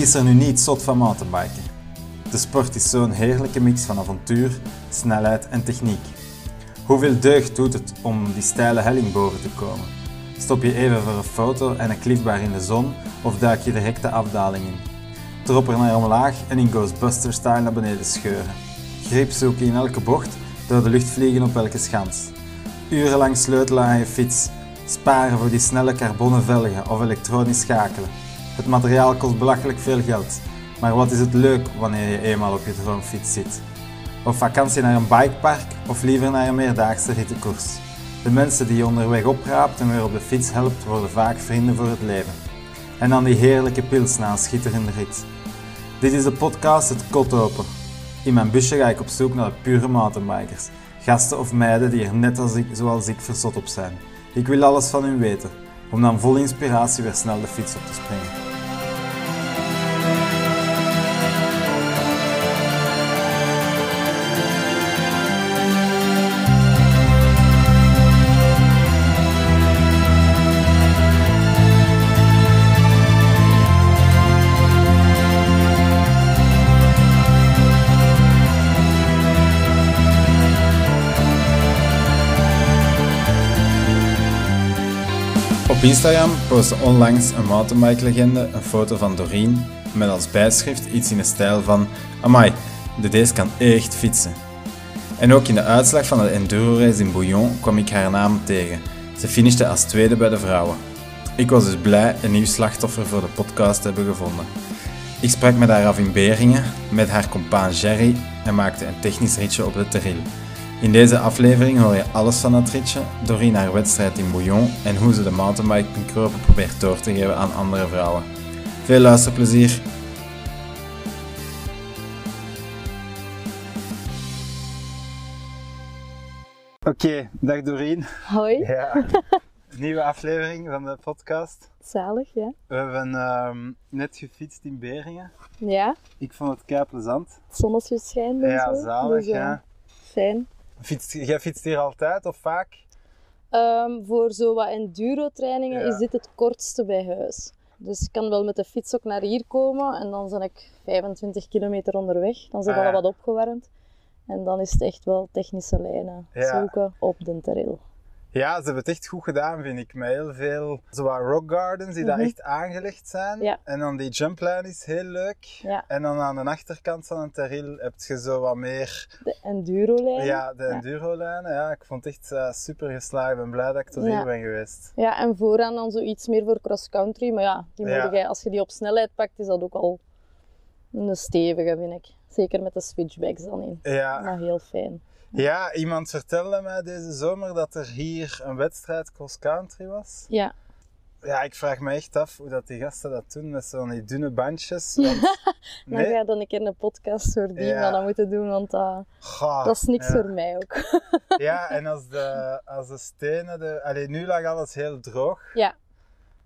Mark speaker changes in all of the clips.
Speaker 1: Is er nu niet zot van mountainbiken? De sport is zo'n heerlijke mix van avontuur, snelheid en techniek. Hoeveel deugd doet het om die steile helling boven te komen? Stop je even voor een foto en een cliffbar in de zon of duik je de hekte afdaling in? Drop er naar omlaag en in Ghostbuster-style naar beneden scheuren. Grip zoeken in elke bocht, door de lucht vliegen op elke schans. Urenlang sleutelen aan je fiets, sparen voor die snelle carbonnen velgen of elektronisch schakelen. Het materiaal kost belachelijk veel geld, maar wat is het leuk wanneer je eenmaal op je droomfiets zit? Op vakantie naar een bikepark of liever naar een meerdaagse rittenkoers? De mensen die je onderweg opraapt en weer op de fiets helpt, worden vaak vrienden voor het leven. En dan die heerlijke pils na een schitterende rit. Dit is de podcast Het Kot Open. In mijn busje ga ik op zoek naar de pure mountainbikers. Gasten of meiden die er net als ik, zoals ik verzot op zijn. Ik wil alles van hun weten, om dan vol inspiratie weer snel de fiets op te springen. Op Instagram postte onlangs een mountainbike-legende een foto van Doreen met als bijschrift iets in de stijl van Amai, de deze kan echt fietsen. En ook in de uitslag van de enduro-race in Bouillon kwam ik haar naam tegen. Ze finishte als tweede bij de vrouwen. Ik was dus blij een nieuw slachtoffer voor de podcast te hebben gevonden. Ik sprak met haar af in Beringen, met haar compaan Jerry en maakte een technisch ritje op de Terril. In deze aflevering hoor je alles van het ritje, Doreen haar wedstrijd in Bouillon en hoe ze de mountainbike kropen probeert door te geven aan andere vrouwen. Veel luisterplezier! Oké, dag Doreen.
Speaker 2: Hoi.
Speaker 1: Ja, nieuwe aflevering van de podcast.
Speaker 2: Zalig, ja.
Speaker 1: We hebben ehm, net gefietst in Beringen.
Speaker 2: Ja,
Speaker 1: Ik vond het kei plezant.
Speaker 2: het zonnetje schijnt en
Speaker 1: Ja,
Speaker 2: zo.
Speaker 1: zalig,
Speaker 2: dus, eh,
Speaker 1: ja.
Speaker 2: Fijn.
Speaker 1: Fietst, jij fietst hier altijd of vaak?
Speaker 2: Ehm, voor zo wat enduro-trainingen
Speaker 1: Ja.
Speaker 2: is dit het kortste bij huis. Dus ik kan wel met de fiets ook naar hier komen en dan ben ik 25 kilometer onderweg. Dan zit
Speaker 1: Ah,
Speaker 2: al
Speaker 1: ja.
Speaker 2: wat opgewarmd. En dan is het echt wel technische lijnen
Speaker 1: Ja.
Speaker 2: zoeken op de trail.
Speaker 1: Ja, ze hebben het echt goed gedaan, vind ik. Met heel veel zo wat rock gardens die daar
Speaker 2: Mhm.
Speaker 1: echt aangelegd zijn.
Speaker 2: Ja.
Speaker 1: En dan die jumplijn is heel leuk.
Speaker 2: Ja.
Speaker 1: En dan aan de achterkant van een terril heb je zo wat meer...
Speaker 2: De enduro-lijnen.
Speaker 1: Ja, de enduro-lijnen. Ja, ik vond het echt eh, super geslaagd. Ik ben blij dat ik tot hier ben geweest.
Speaker 2: Ja, en vooraan dan zoiets meer voor cross-country. Maar ja, die jij, als je die op snelheid pakt, is dat ook al een stevige, vind ik. Zeker met de switchbacks dan in.
Speaker 1: Ja.
Speaker 2: Maar heel fijn.
Speaker 1: Ja, iemand vertelde mij deze zomer dat er hier een wedstrijd cross-country was.
Speaker 2: Ja,
Speaker 1: Ja, ik vraag me echt af hoe dat die gasten dat doen met zo'n die dunne bandjes. Want,
Speaker 2: dan ga je dan een keer een podcast voor die
Speaker 1: Ja.
Speaker 2: dat moeten doen, want dat,
Speaker 1: Goh,
Speaker 2: dat is niks
Speaker 1: ja.
Speaker 2: voor mij ook.
Speaker 1: Ja, en als de, als de stenen... De, allee, nu lag alles heel droog.
Speaker 2: Ja,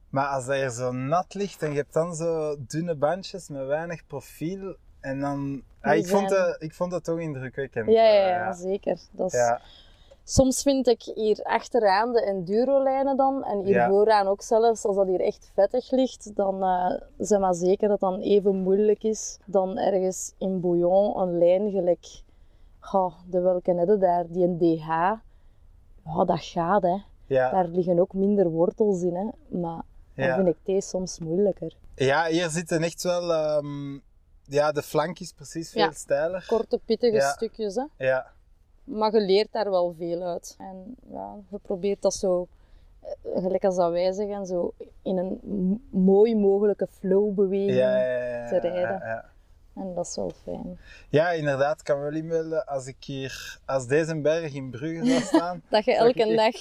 Speaker 1: Maar als dat hier zo nat ligt en je hebt dan zo dunne bandjes met weinig profiel. En dan...
Speaker 2: Die
Speaker 1: ik, vond
Speaker 2: zijn-
Speaker 1: het, ik vond het toch indrukwekkend.
Speaker 2: ja, ja,
Speaker 1: eh,
Speaker 2: ja, zeker. Dat is,
Speaker 1: Ja.
Speaker 2: Soms vind ik hier achteraan de enduro-lijnen dan, en hier
Speaker 1: Ja.
Speaker 2: vooraan ook zelfs, als dat hier echt vettig ligt, dan uh, zeg maar zeker dat dat even moeilijk is dan ergens in Bouillon een lijn gelijk, de welke net daar, die een DH, ja, dat gaat hè.
Speaker 1: Ja.
Speaker 2: Daar liggen ook minder wortels in hè, maar dan
Speaker 1: Ja.
Speaker 2: vind ik deze soms moeilijker.
Speaker 1: ja, hier zitten echt wel... ehm, ja, de flank is precies veel
Speaker 2: Ja.
Speaker 1: steiler.
Speaker 2: Korte, pittige
Speaker 1: Ja.
Speaker 2: stukjes hè.
Speaker 1: Ja.
Speaker 2: Maar je leert daar wel veel uit. En ja, je probeert dat zo, eh, gelijk als dat wij zeggen, zo in een mooi mogelijke
Speaker 1: ja, ja,
Speaker 2: te rijden. En dat is wel fijn.
Speaker 1: Ja, inderdaad, ik kan wel inbeelden als ik hier, als deze berg in Brugge zou staan,
Speaker 2: Dat je elke dag...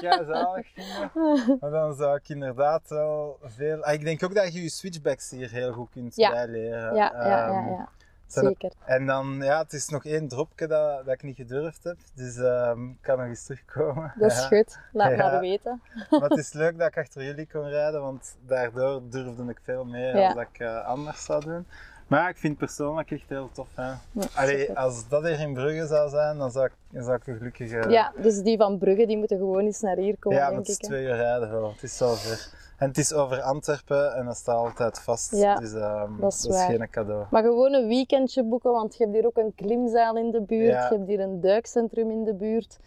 Speaker 1: ja, zalig vinden. Maar dan zou ik inderdaad wel veel... Ah, ik denk ook dat je je switchbacks hier heel goed kunt
Speaker 2: Ja.
Speaker 1: bijleren.
Speaker 2: Ja, ja, ja,
Speaker 1: Ehm,
Speaker 2: ja. Zeker.
Speaker 1: En dan, ja, het is nog één dropje dat, dat ik niet gedurfd heb. Dus ehm, ik kan nog eens terugkomen.
Speaker 2: Dat is
Speaker 1: Ja.
Speaker 2: goed. Laat
Speaker 1: Ja.
Speaker 2: maar weten.
Speaker 1: Maar het is leuk dat ik achter jullie kon rijden, want daardoor durfde ik veel meer
Speaker 2: Ja.
Speaker 1: dat ik eh, anders zou doen. Maar ik vind het persoonlijk echt heel tof. Hè.
Speaker 2: Ja,
Speaker 1: Allee,
Speaker 2: super.
Speaker 1: als dat hier in Brugge zou zijn, dan zou ik, dan zou ik er gelukkig... eh,
Speaker 2: Ja, dus die van Brugge die moeten gewoon eens naar hier komen,
Speaker 1: ja, maar
Speaker 2: denk
Speaker 1: het is
Speaker 2: ik.
Speaker 1: twee uur rijden gewoon. Het is zo ver. En het is over Antwerpen en dat staat altijd vast.
Speaker 2: Ja,
Speaker 1: dus ehm,
Speaker 2: dat is waar.
Speaker 1: geen cadeau.
Speaker 2: Maar gewoon een weekendje boeken, want je hebt hier ook een klimzaal in de buurt,
Speaker 1: Ja.
Speaker 2: je hebt hier een duikcentrum in de buurt.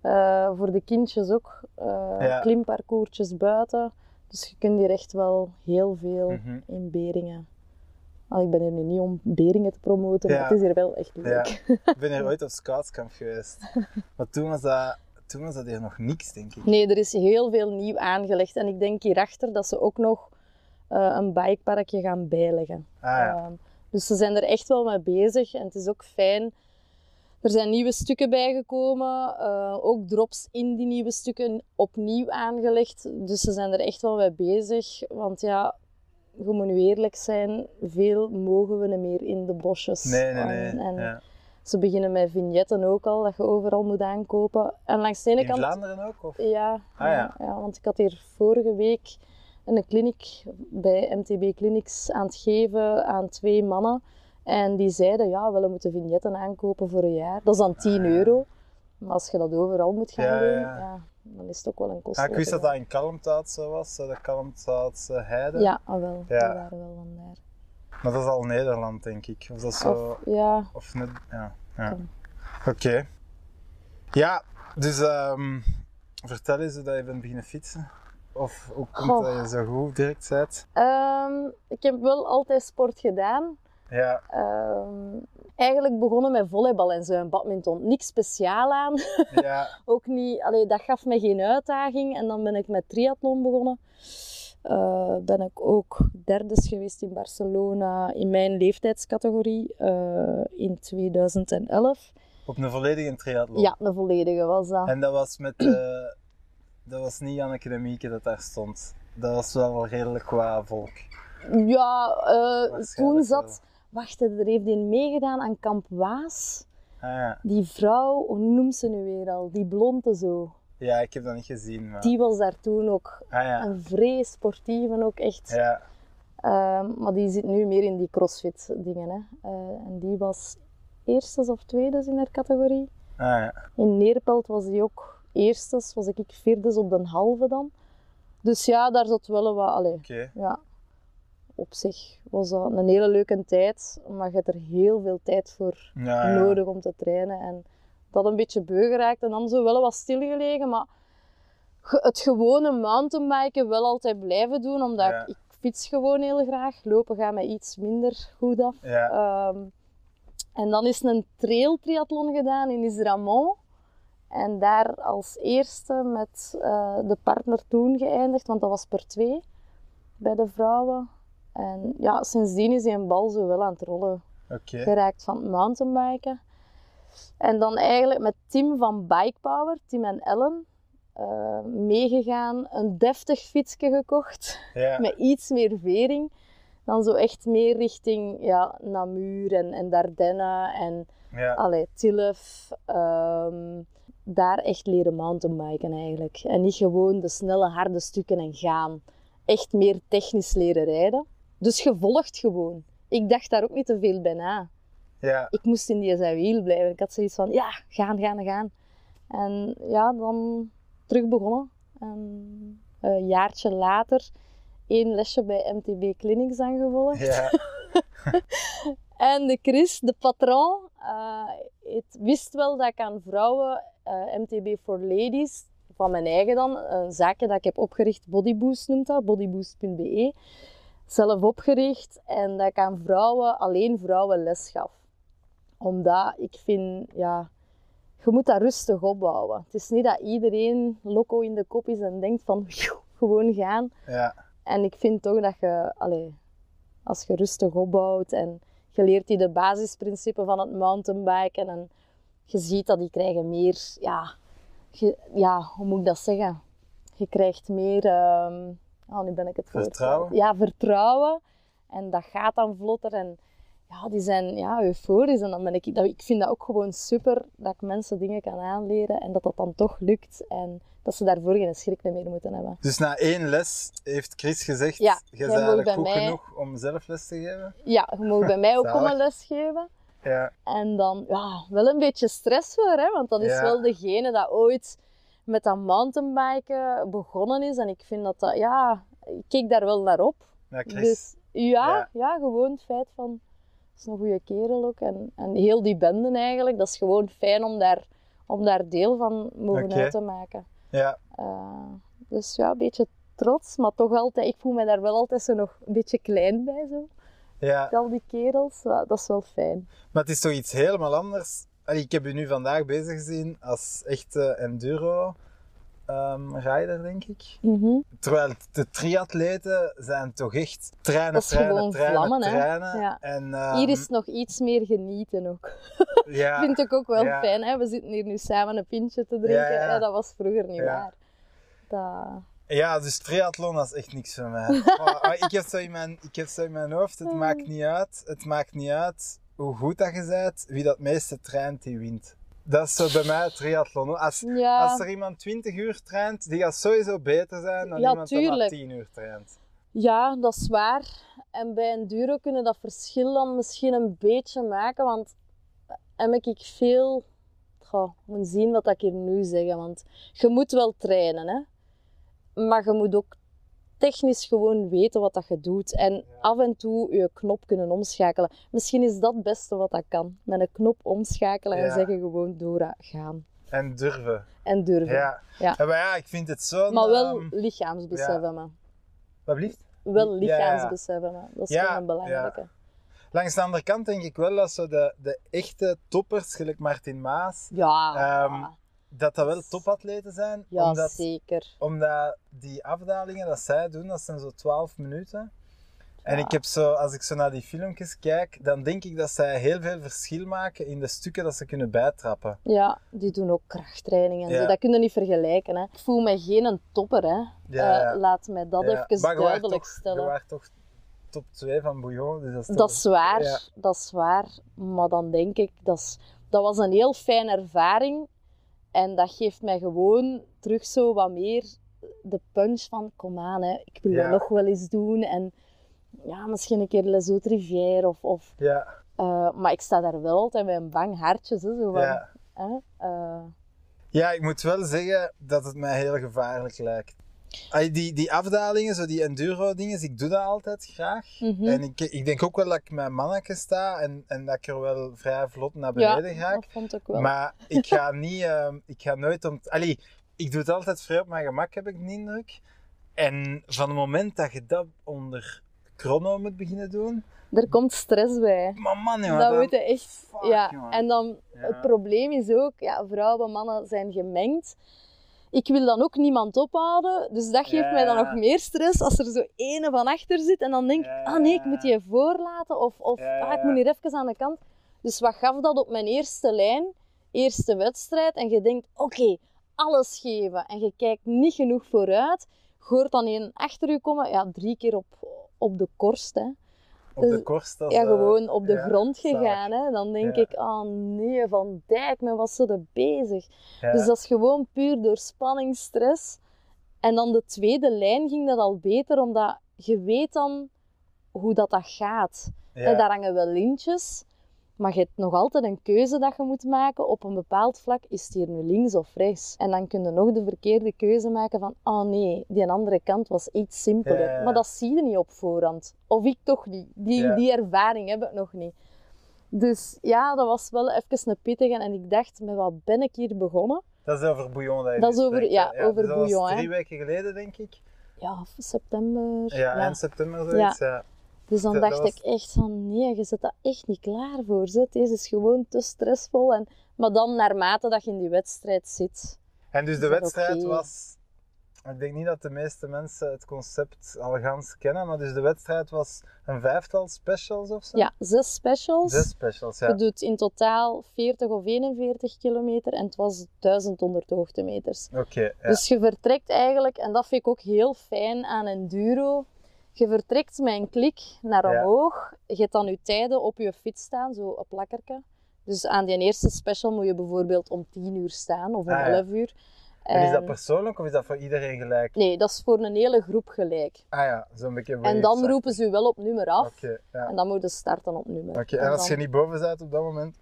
Speaker 2: Eh, voor de kindjes ook, eh
Speaker 1: Ja.
Speaker 2: klimparcoursjes buiten. Dus je kunt hier echt wel heel veel
Speaker 1: Mhm.
Speaker 2: in Beringen. Al, ik ben hier nu niet om Beringen te promoten,
Speaker 1: Ja.
Speaker 2: maar het is hier wel echt
Speaker 1: Ja.
Speaker 2: leuk.
Speaker 1: Ik ben hier ooit op scoutskamp geweest. Maar toen was, dat, toen was dat hier nog niks, denk ik.
Speaker 2: Nee, er is heel veel nieuw aangelegd. En ik denk hierachter dat ze ook nog eh, een bikeparkje gaan bijleggen.
Speaker 1: Ah ja.
Speaker 2: Ehm, dus ze zijn er echt wel mee bezig en het is ook fijn. Er zijn nieuwe stukken bijgekomen, eh, ook drops in die nieuwe stukken opnieuw aangelegd. Dus ze zijn er echt wel mee bezig. Want ja, je moet nu eerlijk zijn, veel mogen we niet meer in de bosjes.
Speaker 1: Nee, nee, nee.
Speaker 2: En, en
Speaker 1: ja.
Speaker 2: ze beginnen met vignetten ook al, dat je overal moet aankopen. En langs de ene
Speaker 1: In
Speaker 2: kant...
Speaker 1: Vlaanderen ook? Of?
Speaker 2: Ja,
Speaker 1: Ah, ja.
Speaker 2: ja, want ik had hier vorige week een kliniek bij MTB Clinics aan het geven aan twee mannen. En die zeiden, ja, we moeten vignetten aankopen voor een jaar. Dat is dan 10
Speaker 1: Ah,
Speaker 2: euro. Maar als je dat overal moet gaan
Speaker 1: Ja,
Speaker 2: doen,
Speaker 1: ja.
Speaker 2: Dan is het ook wel een
Speaker 1: ik wist dat dat in Kalmthout zo was, de Kalmthoutse heide.
Speaker 2: Ja, ah, wel.
Speaker 1: Ja.
Speaker 2: Die waren wel vandaar.
Speaker 1: Maar dat is al Nederland, denk ik. Of dat zo...
Speaker 2: Of, ja,
Speaker 1: Of net... Ja. ja. Oké. Ja, dus ehm, vertel eens hoe dat je bent beginnen fietsen. Of hoe komt dat je zo goed direct bent?
Speaker 2: Ehm, ik heb wel altijd sport gedaan.
Speaker 1: Ja,
Speaker 2: Ehm, eigenlijk begonnen met volleybal en zo en badminton. Niks speciaal aan.
Speaker 1: ja,
Speaker 2: ook niet, allee, dat gaf me geen uitdaging. En dan ben ik met triathlon begonnen. Eh, ben ik ook derdes geweest in Barcelona in mijn leeftijdscategorie eh, in 2011.
Speaker 1: op een volledige triathlon.
Speaker 2: Ja, een volledige was dat.
Speaker 1: En dat was met... eh, dat was niet Anneke de Mieke dat daar stond. Dat was wel redelijk qua volk.
Speaker 2: Ja, toen zat... Wacht, er heeft een meegedaan aan Kamp Waas.
Speaker 1: Ah, ja.
Speaker 2: Die vrouw, hoe noemt ze nu weer al? Die blonde zo.
Speaker 1: ja, ik heb dat niet gezien. Maar...
Speaker 2: Die was daar toen ook
Speaker 1: Ah ja.
Speaker 2: een vrij sportieve ook echt.
Speaker 1: Ja,
Speaker 2: Ehm, maar die zit nu meer in die crossfit dingen. Hè. Eh, en die was eerstes of tweedes in haar categorie.
Speaker 1: ah ja.
Speaker 2: In Neerpelt was die ook eerstes, was ik vierdes op de halve dan. Dus ja, daar zat wel wat... Allee,
Speaker 1: Oké.
Speaker 2: ja, op zich was dat een hele leuke tijd. Maar je hebt er heel veel tijd voor
Speaker 1: Ja, ja.
Speaker 2: nodig om te trainen. En dat een beetje beu geraakt en dan zo wel wat stilgelegen. Maar het gewone mountainbiken wel altijd blijven doen, omdat
Speaker 1: Ja.
Speaker 2: ik, ik fiets gewoon heel graag. Lopen gaat mij iets minder goed af. Ehm, en dan is een trail triathlon gedaan in Isramont. En daar als eerste met eh, de partner toen geëindigd, want dat was per twee bij de vrouwen. En ja, sindsdien is die een bal zo wel aan het rollen geraakt van het mountainbiken. En dan eigenlijk met Tim van Bike Power, Tim en Ellen, eh, meegegaan. Een deftig fietsje gekocht
Speaker 1: Ja.
Speaker 2: met iets meer vering. Dan zo echt meer richting ja, Namur en, en Dardenne en
Speaker 1: Ja.
Speaker 2: allee, Tilf. ehm, daar echt leren mountainbiken eigenlijk. En niet gewoon de snelle, harde stukken en gaan. Echt meer technisch leren rijden. Dus je volgt gewoon. Ik dacht daar ook niet te veel bij na.
Speaker 1: Ja.
Speaker 2: Ik moest in die zijn wiel blijven. Ik had zoiets van, ja, gaan, gaan, gaan. En ja, dan terug begonnen. En een jaartje later één lesje bij MTB Clinics aangevolgd.
Speaker 1: Ja.
Speaker 2: En de Chris, de patron, eh, het wist wel dat ik aan vrouwen, eh, MTB for Ladies, van mijn eigen dan, een zaakje dat ik heb opgericht, Bodyboost noemt dat, bodyboost.be, zelf opgericht en dat ik aan vrouwen, alleen vrouwen les gaf. Omdat ik vind, ja, je moet dat rustig opbouwen. Het is niet dat iedereen loco in de kop is en denkt van, gewoon gaan.
Speaker 1: Ja.
Speaker 2: En ik vind toch dat je, allee, als je rustig opbouwt en je leert die de basisprincipes van het mountainbiken en je ziet dat die krijgen meer, ja, je- ja hoe moet ik dat zeggen? Je krijgt meer, oh nu ben ik het
Speaker 1: Vertrouwen?
Speaker 2: Ja, vertrouwen. En dat gaat dan vlotter en ja, die zijn ja, euforisch. En dan ben ik, dat, ik vind dat ook gewoon super dat ik mensen dingen kan aanleren en dat dat dan toch lukt. En dat ze daarvoor geen schrik meer moeten hebben.
Speaker 1: Dus na één les heeft Chris gezegd,
Speaker 2: Ja,
Speaker 1: je
Speaker 2: jij
Speaker 1: bent eigenlijk
Speaker 2: bij
Speaker 1: goed
Speaker 2: mij-
Speaker 1: genoeg om zelf les te geven.
Speaker 2: Ja, je mag bij mij ook komen lesgeven.
Speaker 1: Ja,
Speaker 2: En dan, ja, wel een beetje stress voor, hè, want dat is
Speaker 1: Ja.
Speaker 2: wel degene dat ooit met dat mountainbiken begonnen is. En ik vind dat dat, ja, ik keek daar wel naar op.
Speaker 1: ja.
Speaker 2: Dus ja,
Speaker 1: Ja.
Speaker 2: ja. gewoon het feit van, dat is een goede kerel ook. En, en heel die benden eigenlijk, dat is gewoon fijn om daar, om daar deel van mogen uit te maken.
Speaker 1: Ja,
Speaker 2: Eh, dus ja, een beetje trots, maar toch altijd, ik voel me daar wel altijd zo nog een beetje klein bij, zo.
Speaker 1: ja.
Speaker 2: Al die kerels, dat is wel fijn.
Speaker 1: Maar het is toch iets helemaal anders. Allee, ik heb u nu vandaag bezig gezien als echte enduro ehm rider, denk ik.
Speaker 2: Mhm.
Speaker 1: Terwijl de triatleten zijn toch echt trainen,
Speaker 2: Dat is gewoon vlammen. Ja.
Speaker 1: En, ehm,
Speaker 2: Hier is het nog iets meer genieten ook.
Speaker 1: ja,
Speaker 2: Vind ik ook wel
Speaker 1: ja.
Speaker 2: fijn. Hè? We zitten hier nu samen een pintje te drinken.
Speaker 1: Ja,
Speaker 2: hè, Dat was vroeger niet waar. Dat...
Speaker 1: ja, dus triathlon is echt niks voor mij. Oh, oh, ik, heb zo in mijn, ik heb zo in mijn hoofd, het maakt niet uit. Het maakt niet uit hoe goed dat je bent. Wie dat meeste traint, die wint. Dat is zo bij mij triathlon. Als,
Speaker 2: Ja,
Speaker 1: als er iemand 20 uur traint, die gaat sowieso beter zijn dan
Speaker 2: Ja,
Speaker 1: iemand die maar
Speaker 2: tuurlijk.
Speaker 1: 10 uur traint.
Speaker 2: ja, dat is waar. En bij een duro kunnen dat verschil dan misschien een beetje maken. Want heb ik veel... Goh, ik moet zien wat ik hier nu zeg. Want je moet wel trainen, hè. Maar je moet ook technisch gewoon weten wat dat je doet. En af en toe je knop kunnen omschakelen. Misschien is dat het beste wat dat kan. Met een knop omschakelen en zeggen gewoon Dora, gaan.
Speaker 1: En durven.
Speaker 2: En durven.
Speaker 1: Ja. Maar ja, ik vind het zo.
Speaker 2: Maar wel lichaamsbesef
Speaker 1: ja.
Speaker 2: hebben.
Speaker 1: Wat blieft?
Speaker 2: Wel lichaamsbesef hebben. Dat is wel een belangrijke.
Speaker 1: Langs de andere kant denk ik wel dat zo de, de echte toppers, gelijk Martin Maas,
Speaker 2: Ja,
Speaker 1: Ehm, dat dat wel topatleten zijn.
Speaker 2: ja
Speaker 1: omdat,
Speaker 2: zeker.
Speaker 1: omdat die afdalingen dat zij doen, dat zijn zo 12 minuten. En
Speaker 2: Ja.
Speaker 1: ik heb zo, als ik zo naar die filmpjes kijk, dan denk ik dat zij heel veel verschil maken in de stukken dat ze kunnen bijtrappen.
Speaker 2: Ja, die doen ook krachttraining en
Speaker 1: Ja.
Speaker 2: zo. Dat kun je niet vergelijken. Hè. Ik voel mij geen een topper. Hè.
Speaker 1: Ja,
Speaker 2: Eh, laat mij dat even duidelijk
Speaker 1: toch,
Speaker 2: stellen.
Speaker 1: Je waart toch top 2 van Bouillon, dus dat is
Speaker 2: Dat is waar, dat is waar. Maar dan denk ik, dat, is, dat was een heel fijne ervaring. En dat geeft mij gewoon terug zo wat meer de punch van, kom aan, hè, ik wil
Speaker 1: Ja.
Speaker 2: dat nog wel eens doen. En ja, misschien een keer Les Hautes Rivières of... of
Speaker 1: Ja,
Speaker 2: eh, maar ik sta daar wel altijd met een bang hartje. Zo, zo van,
Speaker 1: ja.
Speaker 2: hè, eh,
Speaker 1: Ja, ik moet wel zeggen dat het mij heel gevaarlijk lijkt. Die, die afdalingen, zo die enduro-dingen, ik doe dat altijd graag.
Speaker 2: mhm.
Speaker 1: En ik, ik denk ook wel dat ik met manneken sta en, en dat ik er wel vrij vlot naar
Speaker 2: ja,
Speaker 1: beneden ga.
Speaker 2: dat vond ik wel.
Speaker 1: Maar ik ga niet, ehm, ik ga nooit om. Allee, ik doe het altijd vrij op mijn gemak, heb ik de indruk. En van het moment dat je dat onder chrono moet beginnen doen,
Speaker 2: Er komt stress bij.
Speaker 1: maar man, jongen,
Speaker 2: dat moet je echt...
Speaker 1: Fuck,
Speaker 2: ja.
Speaker 1: jongen.
Speaker 2: En dan,
Speaker 1: Ja.
Speaker 2: het probleem is ook, ja, vrouwen en mannen zijn gemengd. Ik wil dan ook niemand ophouden, dus dat geeft
Speaker 1: Ja.
Speaker 2: mij dan nog meer stress als er zo ene van achter zit en dan denk ik,
Speaker 1: Ja.
Speaker 2: ah nee, ik moet die voorlaten of, of
Speaker 1: Ja,
Speaker 2: ah, ik moet hier even aan de kant. Dus wat gaf dat op mijn eerste lijn, eerste wedstrijd en je denkt, oké, alles geven en je kijkt niet genoeg vooruit, je hoort dan een achter je komen, ja, drie keer op, op de korst, hè.
Speaker 1: Op de
Speaker 2: dus-
Speaker 1: korst. als,
Speaker 2: Ja,
Speaker 1: eh,
Speaker 2: gewoon op de
Speaker 1: ja,
Speaker 2: grond gegaan. Hè. Dan denk
Speaker 1: Ja.
Speaker 2: ik, oh nee, Van Dijk, men was er bezig.
Speaker 1: Ja.
Speaker 2: Dus dat is gewoon puur door spanning, stress. En dan de tweede lijn ging dat al beter, omdat je weet dan hoe dat, dat gaat. En daar hangen wel lintjes, maar je hebt nog altijd een keuze dat je moet maken op een bepaald vlak. Is het hier nu links of rechts? En dan kun je nog de verkeerde keuze maken van, oh nee, die andere kant was iets simpeler.
Speaker 1: Ja.
Speaker 2: Maar dat zie je niet op voorhand. Of ik toch niet. Die,
Speaker 1: Ja.
Speaker 2: die ervaring heb ik nog niet. Dus ja, dat was wel even een pittige. En ik dacht, met wat ben ik hier begonnen?
Speaker 1: Dat is over Bouillon dat je
Speaker 2: Dat is over- ja, over
Speaker 1: dus dat was
Speaker 2: Bouillon, hè.
Speaker 1: drie weken geleden, denk ik.
Speaker 2: Ja, of september.
Speaker 1: Ja, eind september zoiets. Ja.
Speaker 2: Dus dan
Speaker 1: Dat-
Speaker 2: dacht
Speaker 1: was-
Speaker 2: ik echt van, nee, je zit daar echt niet klaar voor. Deze is gewoon te stressvol. En, maar dan naarmate dat je in die wedstrijd zit.
Speaker 1: En dus de wedstrijd was... Ik denk niet dat de meeste mensen het concept al gans kennen, maar dus de wedstrijd was een vijftal specials of zo?
Speaker 2: Ja, zes specials.
Speaker 1: Zes specials,
Speaker 2: Je
Speaker 1: ja.
Speaker 2: doet in totaal 40 of 41 kilometer en het was 1100 hoogtemeters.
Speaker 1: Oké, ja.
Speaker 2: Dus je vertrekt eigenlijk, en dat vind ik ook heel fijn aan enduro, Je vertrekt met een klik naar omhoog. Je hebt dan je tijden op je fiets staan, zo op plakkerke. Dus aan die eerste special moet je bijvoorbeeld om 10 uur staan of om
Speaker 1: Ah, ja.
Speaker 2: 11 uur.
Speaker 1: En is dat persoonlijk of is dat voor iedereen gelijk?
Speaker 2: Nee, dat is voor een hele groep gelijk.
Speaker 1: Ah ja, zo'n beetje
Speaker 2: En dan roepen ze je wel op nummer af.
Speaker 1: Oké, ja.
Speaker 2: En dan moet je starten op nummer.
Speaker 1: Oké, en als je niet boven bent op dat moment?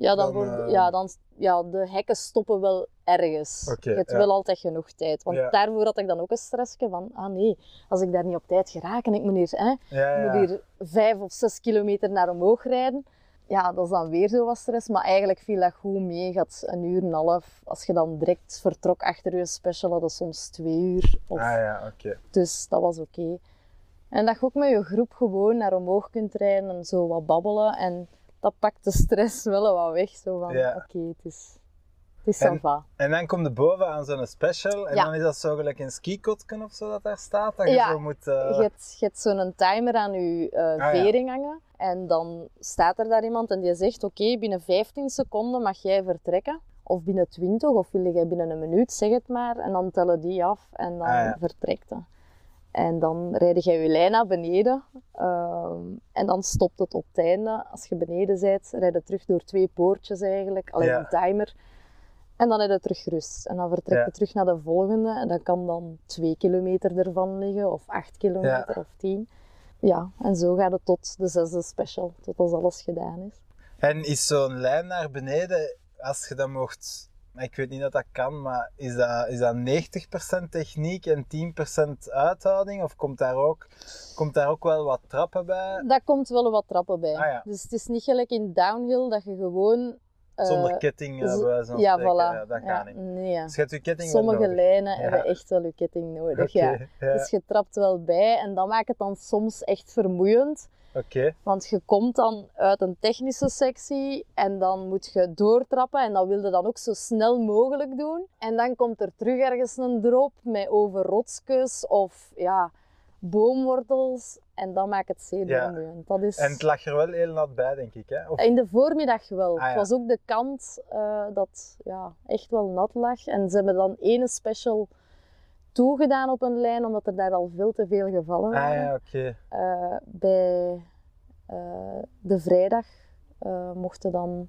Speaker 2: Ja, dan
Speaker 1: Dan,
Speaker 2: wordt-
Speaker 1: eh,
Speaker 2: ja, dan, ja, de hekken stoppen wel ergens. Je hebt
Speaker 1: ja.
Speaker 2: wel altijd genoeg tijd. Want
Speaker 1: Ja.
Speaker 2: daarvoor had ik dan ook een stressje van, ah nee, als ik daar niet op tijd geraak en ik moet hier, hè,
Speaker 1: Ja,
Speaker 2: ik
Speaker 1: ja.
Speaker 2: moet hier vijf of zes kilometer naar omhoog rijden. Ja, dat is dan weer zo wat stress. Maar eigenlijk viel dat goed mee. Je had een uur en een half. Als je dan direct vertrok achter je special, had je soms twee uur. Of,
Speaker 1: Ah ja, oké.
Speaker 2: Dus dat was oké. En dat je ook met je groep gewoon naar omhoog kunt rijden en zo wat babbelen. En dat pakt de stress wel wat weg. Zo van,
Speaker 1: Ja.
Speaker 2: oké, het is, het is
Speaker 1: En-
Speaker 2: va.
Speaker 1: En dan kom je boven aan zo'n special en
Speaker 2: Ja.
Speaker 1: dan is dat zo gelijk een skikotken of zo dat daar staat, dat je
Speaker 2: Ja.
Speaker 1: zo moet... eh,
Speaker 2: Je hebt, hebt zo'n timer aan je
Speaker 1: ja.
Speaker 2: vering hangen. En dan staat er daar iemand en die zegt: Oké, binnen 15 seconden mag jij vertrekken. Of binnen 20, of wil jij binnen een minuut, zeg het maar. En dan tellen die af en dan
Speaker 1: Ah,
Speaker 2: vertrekt dat. En dan rijd jij je lijn naar beneden. ehm, en dan stopt het op het einde. Als je beneden bent, rijd je terug door twee poortjes eigenlijk. Alleen
Speaker 1: Ja.
Speaker 2: een timer. En dan heb je terug rust. En dan vertrek je
Speaker 1: Ja.
Speaker 2: terug naar de volgende. En dat kan dan twee kilometer ervan liggen, of acht kilometer, of tien. Ja, en zo gaat het tot de zesde special, tot als alles gedaan is.
Speaker 1: En is zo'n lijn naar beneden, als je dat mocht... Ik weet niet dat dat kan, maar is dat, is dat 90% techniek en 10% uithouding? Of komt daar, ook, komt daar ook wel wat trappen bij?
Speaker 2: Daar komt wel wat trappen bij.
Speaker 1: Ah, ja.
Speaker 2: Dus het is niet gelijk in downhill dat je gewoon... eh,
Speaker 1: Zonder ketting, eh, wijze van
Speaker 2: Ja, voilà.
Speaker 1: Ja, dat
Speaker 2: Ja,
Speaker 1: gaat niet.
Speaker 2: nee.
Speaker 1: Dus je hebt je ketting wel
Speaker 2: Sommige
Speaker 1: nodig.
Speaker 2: lijnen
Speaker 1: Ja.
Speaker 2: hebben echt wel je ketting nodig. Ja. Dus je trapt wel bij en dat maakt het dan soms echt vermoeiend. Want je komt dan uit een technische sectie en dan moet je doortrappen en dat wil je dan ook zo snel mogelijk doen. En dan komt er terug ergens een drop met over rotsjes of ja, boomwortels en dat maakt het zeer. Dat is...
Speaker 1: En het lag er wel heel nat bij, denk ik. Hè? Of...
Speaker 2: In de voormiddag wel.
Speaker 1: Ah, ja.
Speaker 2: Het was ook de kant eh, dat ja, echt wel nat lag. En ze hebben dan ene special toegedaan op een lijn, omdat er daar al veel te veel gevallen
Speaker 1: Ah
Speaker 2: waren.
Speaker 1: ja, oké.
Speaker 2: Eh, bij eh, de vrijdag eh, mochten dan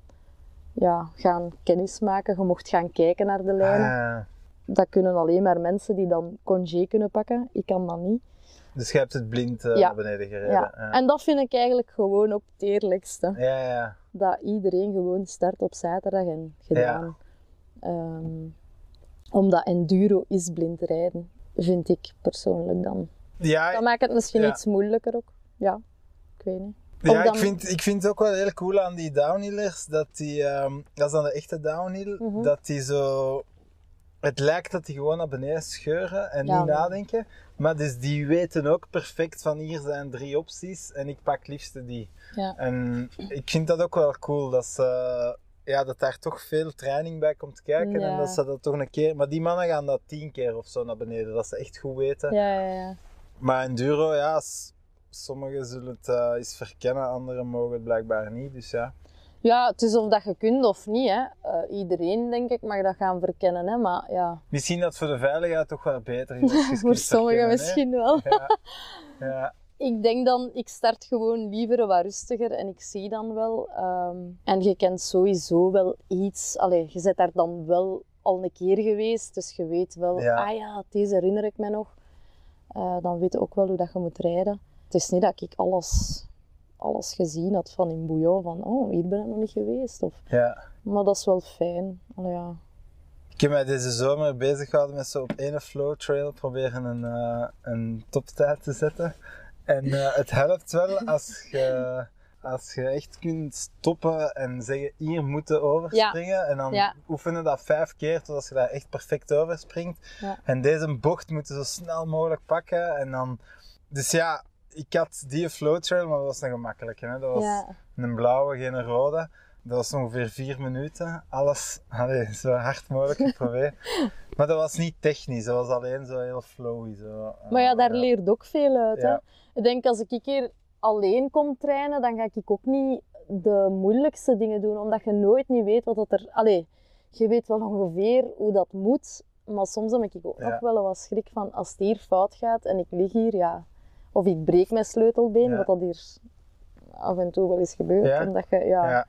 Speaker 2: ja, gaan kennismaken. Je mocht gaan kijken naar de lijnen.
Speaker 1: Ah,
Speaker 2: Dat kunnen alleen maar mensen die dan congé kunnen pakken. Ik kan dat niet.
Speaker 1: dus je hebt het blind
Speaker 2: Ja.
Speaker 1: naar beneden gereden.
Speaker 2: Ja.
Speaker 1: Ja.
Speaker 2: En dat vind ik eigenlijk gewoon ook het eerlijkste.
Speaker 1: Ja, ja.
Speaker 2: dat iedereen gewoon start op zaterdag en gedaan. Ehm, omdat enduro is blind rijden, vind ik persoonlijk dan.
Speaker 1: Ja,
Speaker 2: Dat maakt het misschien
Speaker 1: Ja.
Speaker 2: iets moeilijker ook. Ja, ik weet niet.
Speaker 1: Ja,
Speaker 2: dan-
Speaker 1: ik, vind, ik vind het ook wel heel cool aan die downhillers, dat die, ehm, dat is dan de echte downhill,
Speaker 2: Mhm.
Speaker 1: dat die zo... Het lijkt dat die gewoon naar beneden scheuren en
Speaker 2: Ja,
Speaker 1: niet nadenken. Maar dus die weten ook perfect van hier zijn drie opties en ik pak liefst die.
Speaker 2: Ja.
Speaker 1: En ik vind dat ook wel cool, dat ze... Ja, dat daar toch veel training bij komt kijken en dat ze dat toch een keer... Maar die mannen gaan dat tien keer of zo naar beneden, dat ze echt goed weten.
Speaker 2: Ja, ja, ja.
Speaker 1: Maar enduro, ja, sommigen zullen het eh, eens verkennen, anderen mogen het blijkbaar niet. Dus ja.
Speaker 2: ja, het is of dat je kunt of niet. Hè. Eh, iedereen, denk ik, mag dat gaan verkennen. Hè. Maar ja,
Speaker 1: Misschien dat voor de veiligheid toch wel beter is.
Speaker 2: voor sommigen
Speaker 1: hè.
Speaker 2: misschien wel.
Speaker 1: Ja. ja.
Speaker 2: Ik denk dan, ik start gewoon liever wat rustiger en ik zie dan wel. ehm, en je kent sowieso wel iets. Allee, je bent daar dan wel al een keer geweest, dus je weet wel,
Speaker 1: Ja.
Speaker 2: ah ja, deze herinner ik me nog. Eh, dan weet je ook wel hoe dat je moet rijden. Het is niet dat ik alles, alles gezien had van in Bouillon, van oh, hier ben ik nog niet geweest. Of,
Speaker 1: ja.
Speaker 2: maar dat is wel fijn. Allee, ja.
Speaker 1: Ik heb mij deze zomer bezig gehouden met zo op ene flow trail proberen een, eh, een toptijd te zetten. En eh, het helpt wel als je, als je echt kunt stoppen en zeggen hier moeten overspringen. En dan
Speaker 2: Ja.
Speaker 1: oefenen dat vijf keer totdat je daar echt perfect overspringt.
Speaker 2: Ja.
Speaker 1: En deze bocht moeten zo snel mogelijk pakken. En dan... Dus ja, ik had die flow trail, maar dat was een gemakkelijke. Hè? Dat was een blauwe, geen rode. Dat was ongeveer vier minuten. Alles allee, zo hard mogelijk geprobeerd. maar dat was niet technisch, dat was alleen zo heel flowy. Zo.
Speaker 2: Maar ja, daar
Speaker 1: ja.
Speaker 2: leert ook veel uit. Hè? Ik denk als ik een keer alleen kom trainen, dan ga ik ook niet de moeilijkste dingen doen, omdat je nooit niet weet wat dat er... Allee, je weet wel ongeveer hoe dat moet, maar soms heb ik ook
Speaker 1: Ja.
Speaker 2: nog wel wat schrik van als het hier fout gaat en ik lig hier, ja, Of ik breek mijn sleutelbeen,
Speaker 1: Ja.
Speaker 2: wat dat hier af en toe wel eens gebeurt.
Speaker 1: Ja.
Speaker 2: Omdat je, Ja.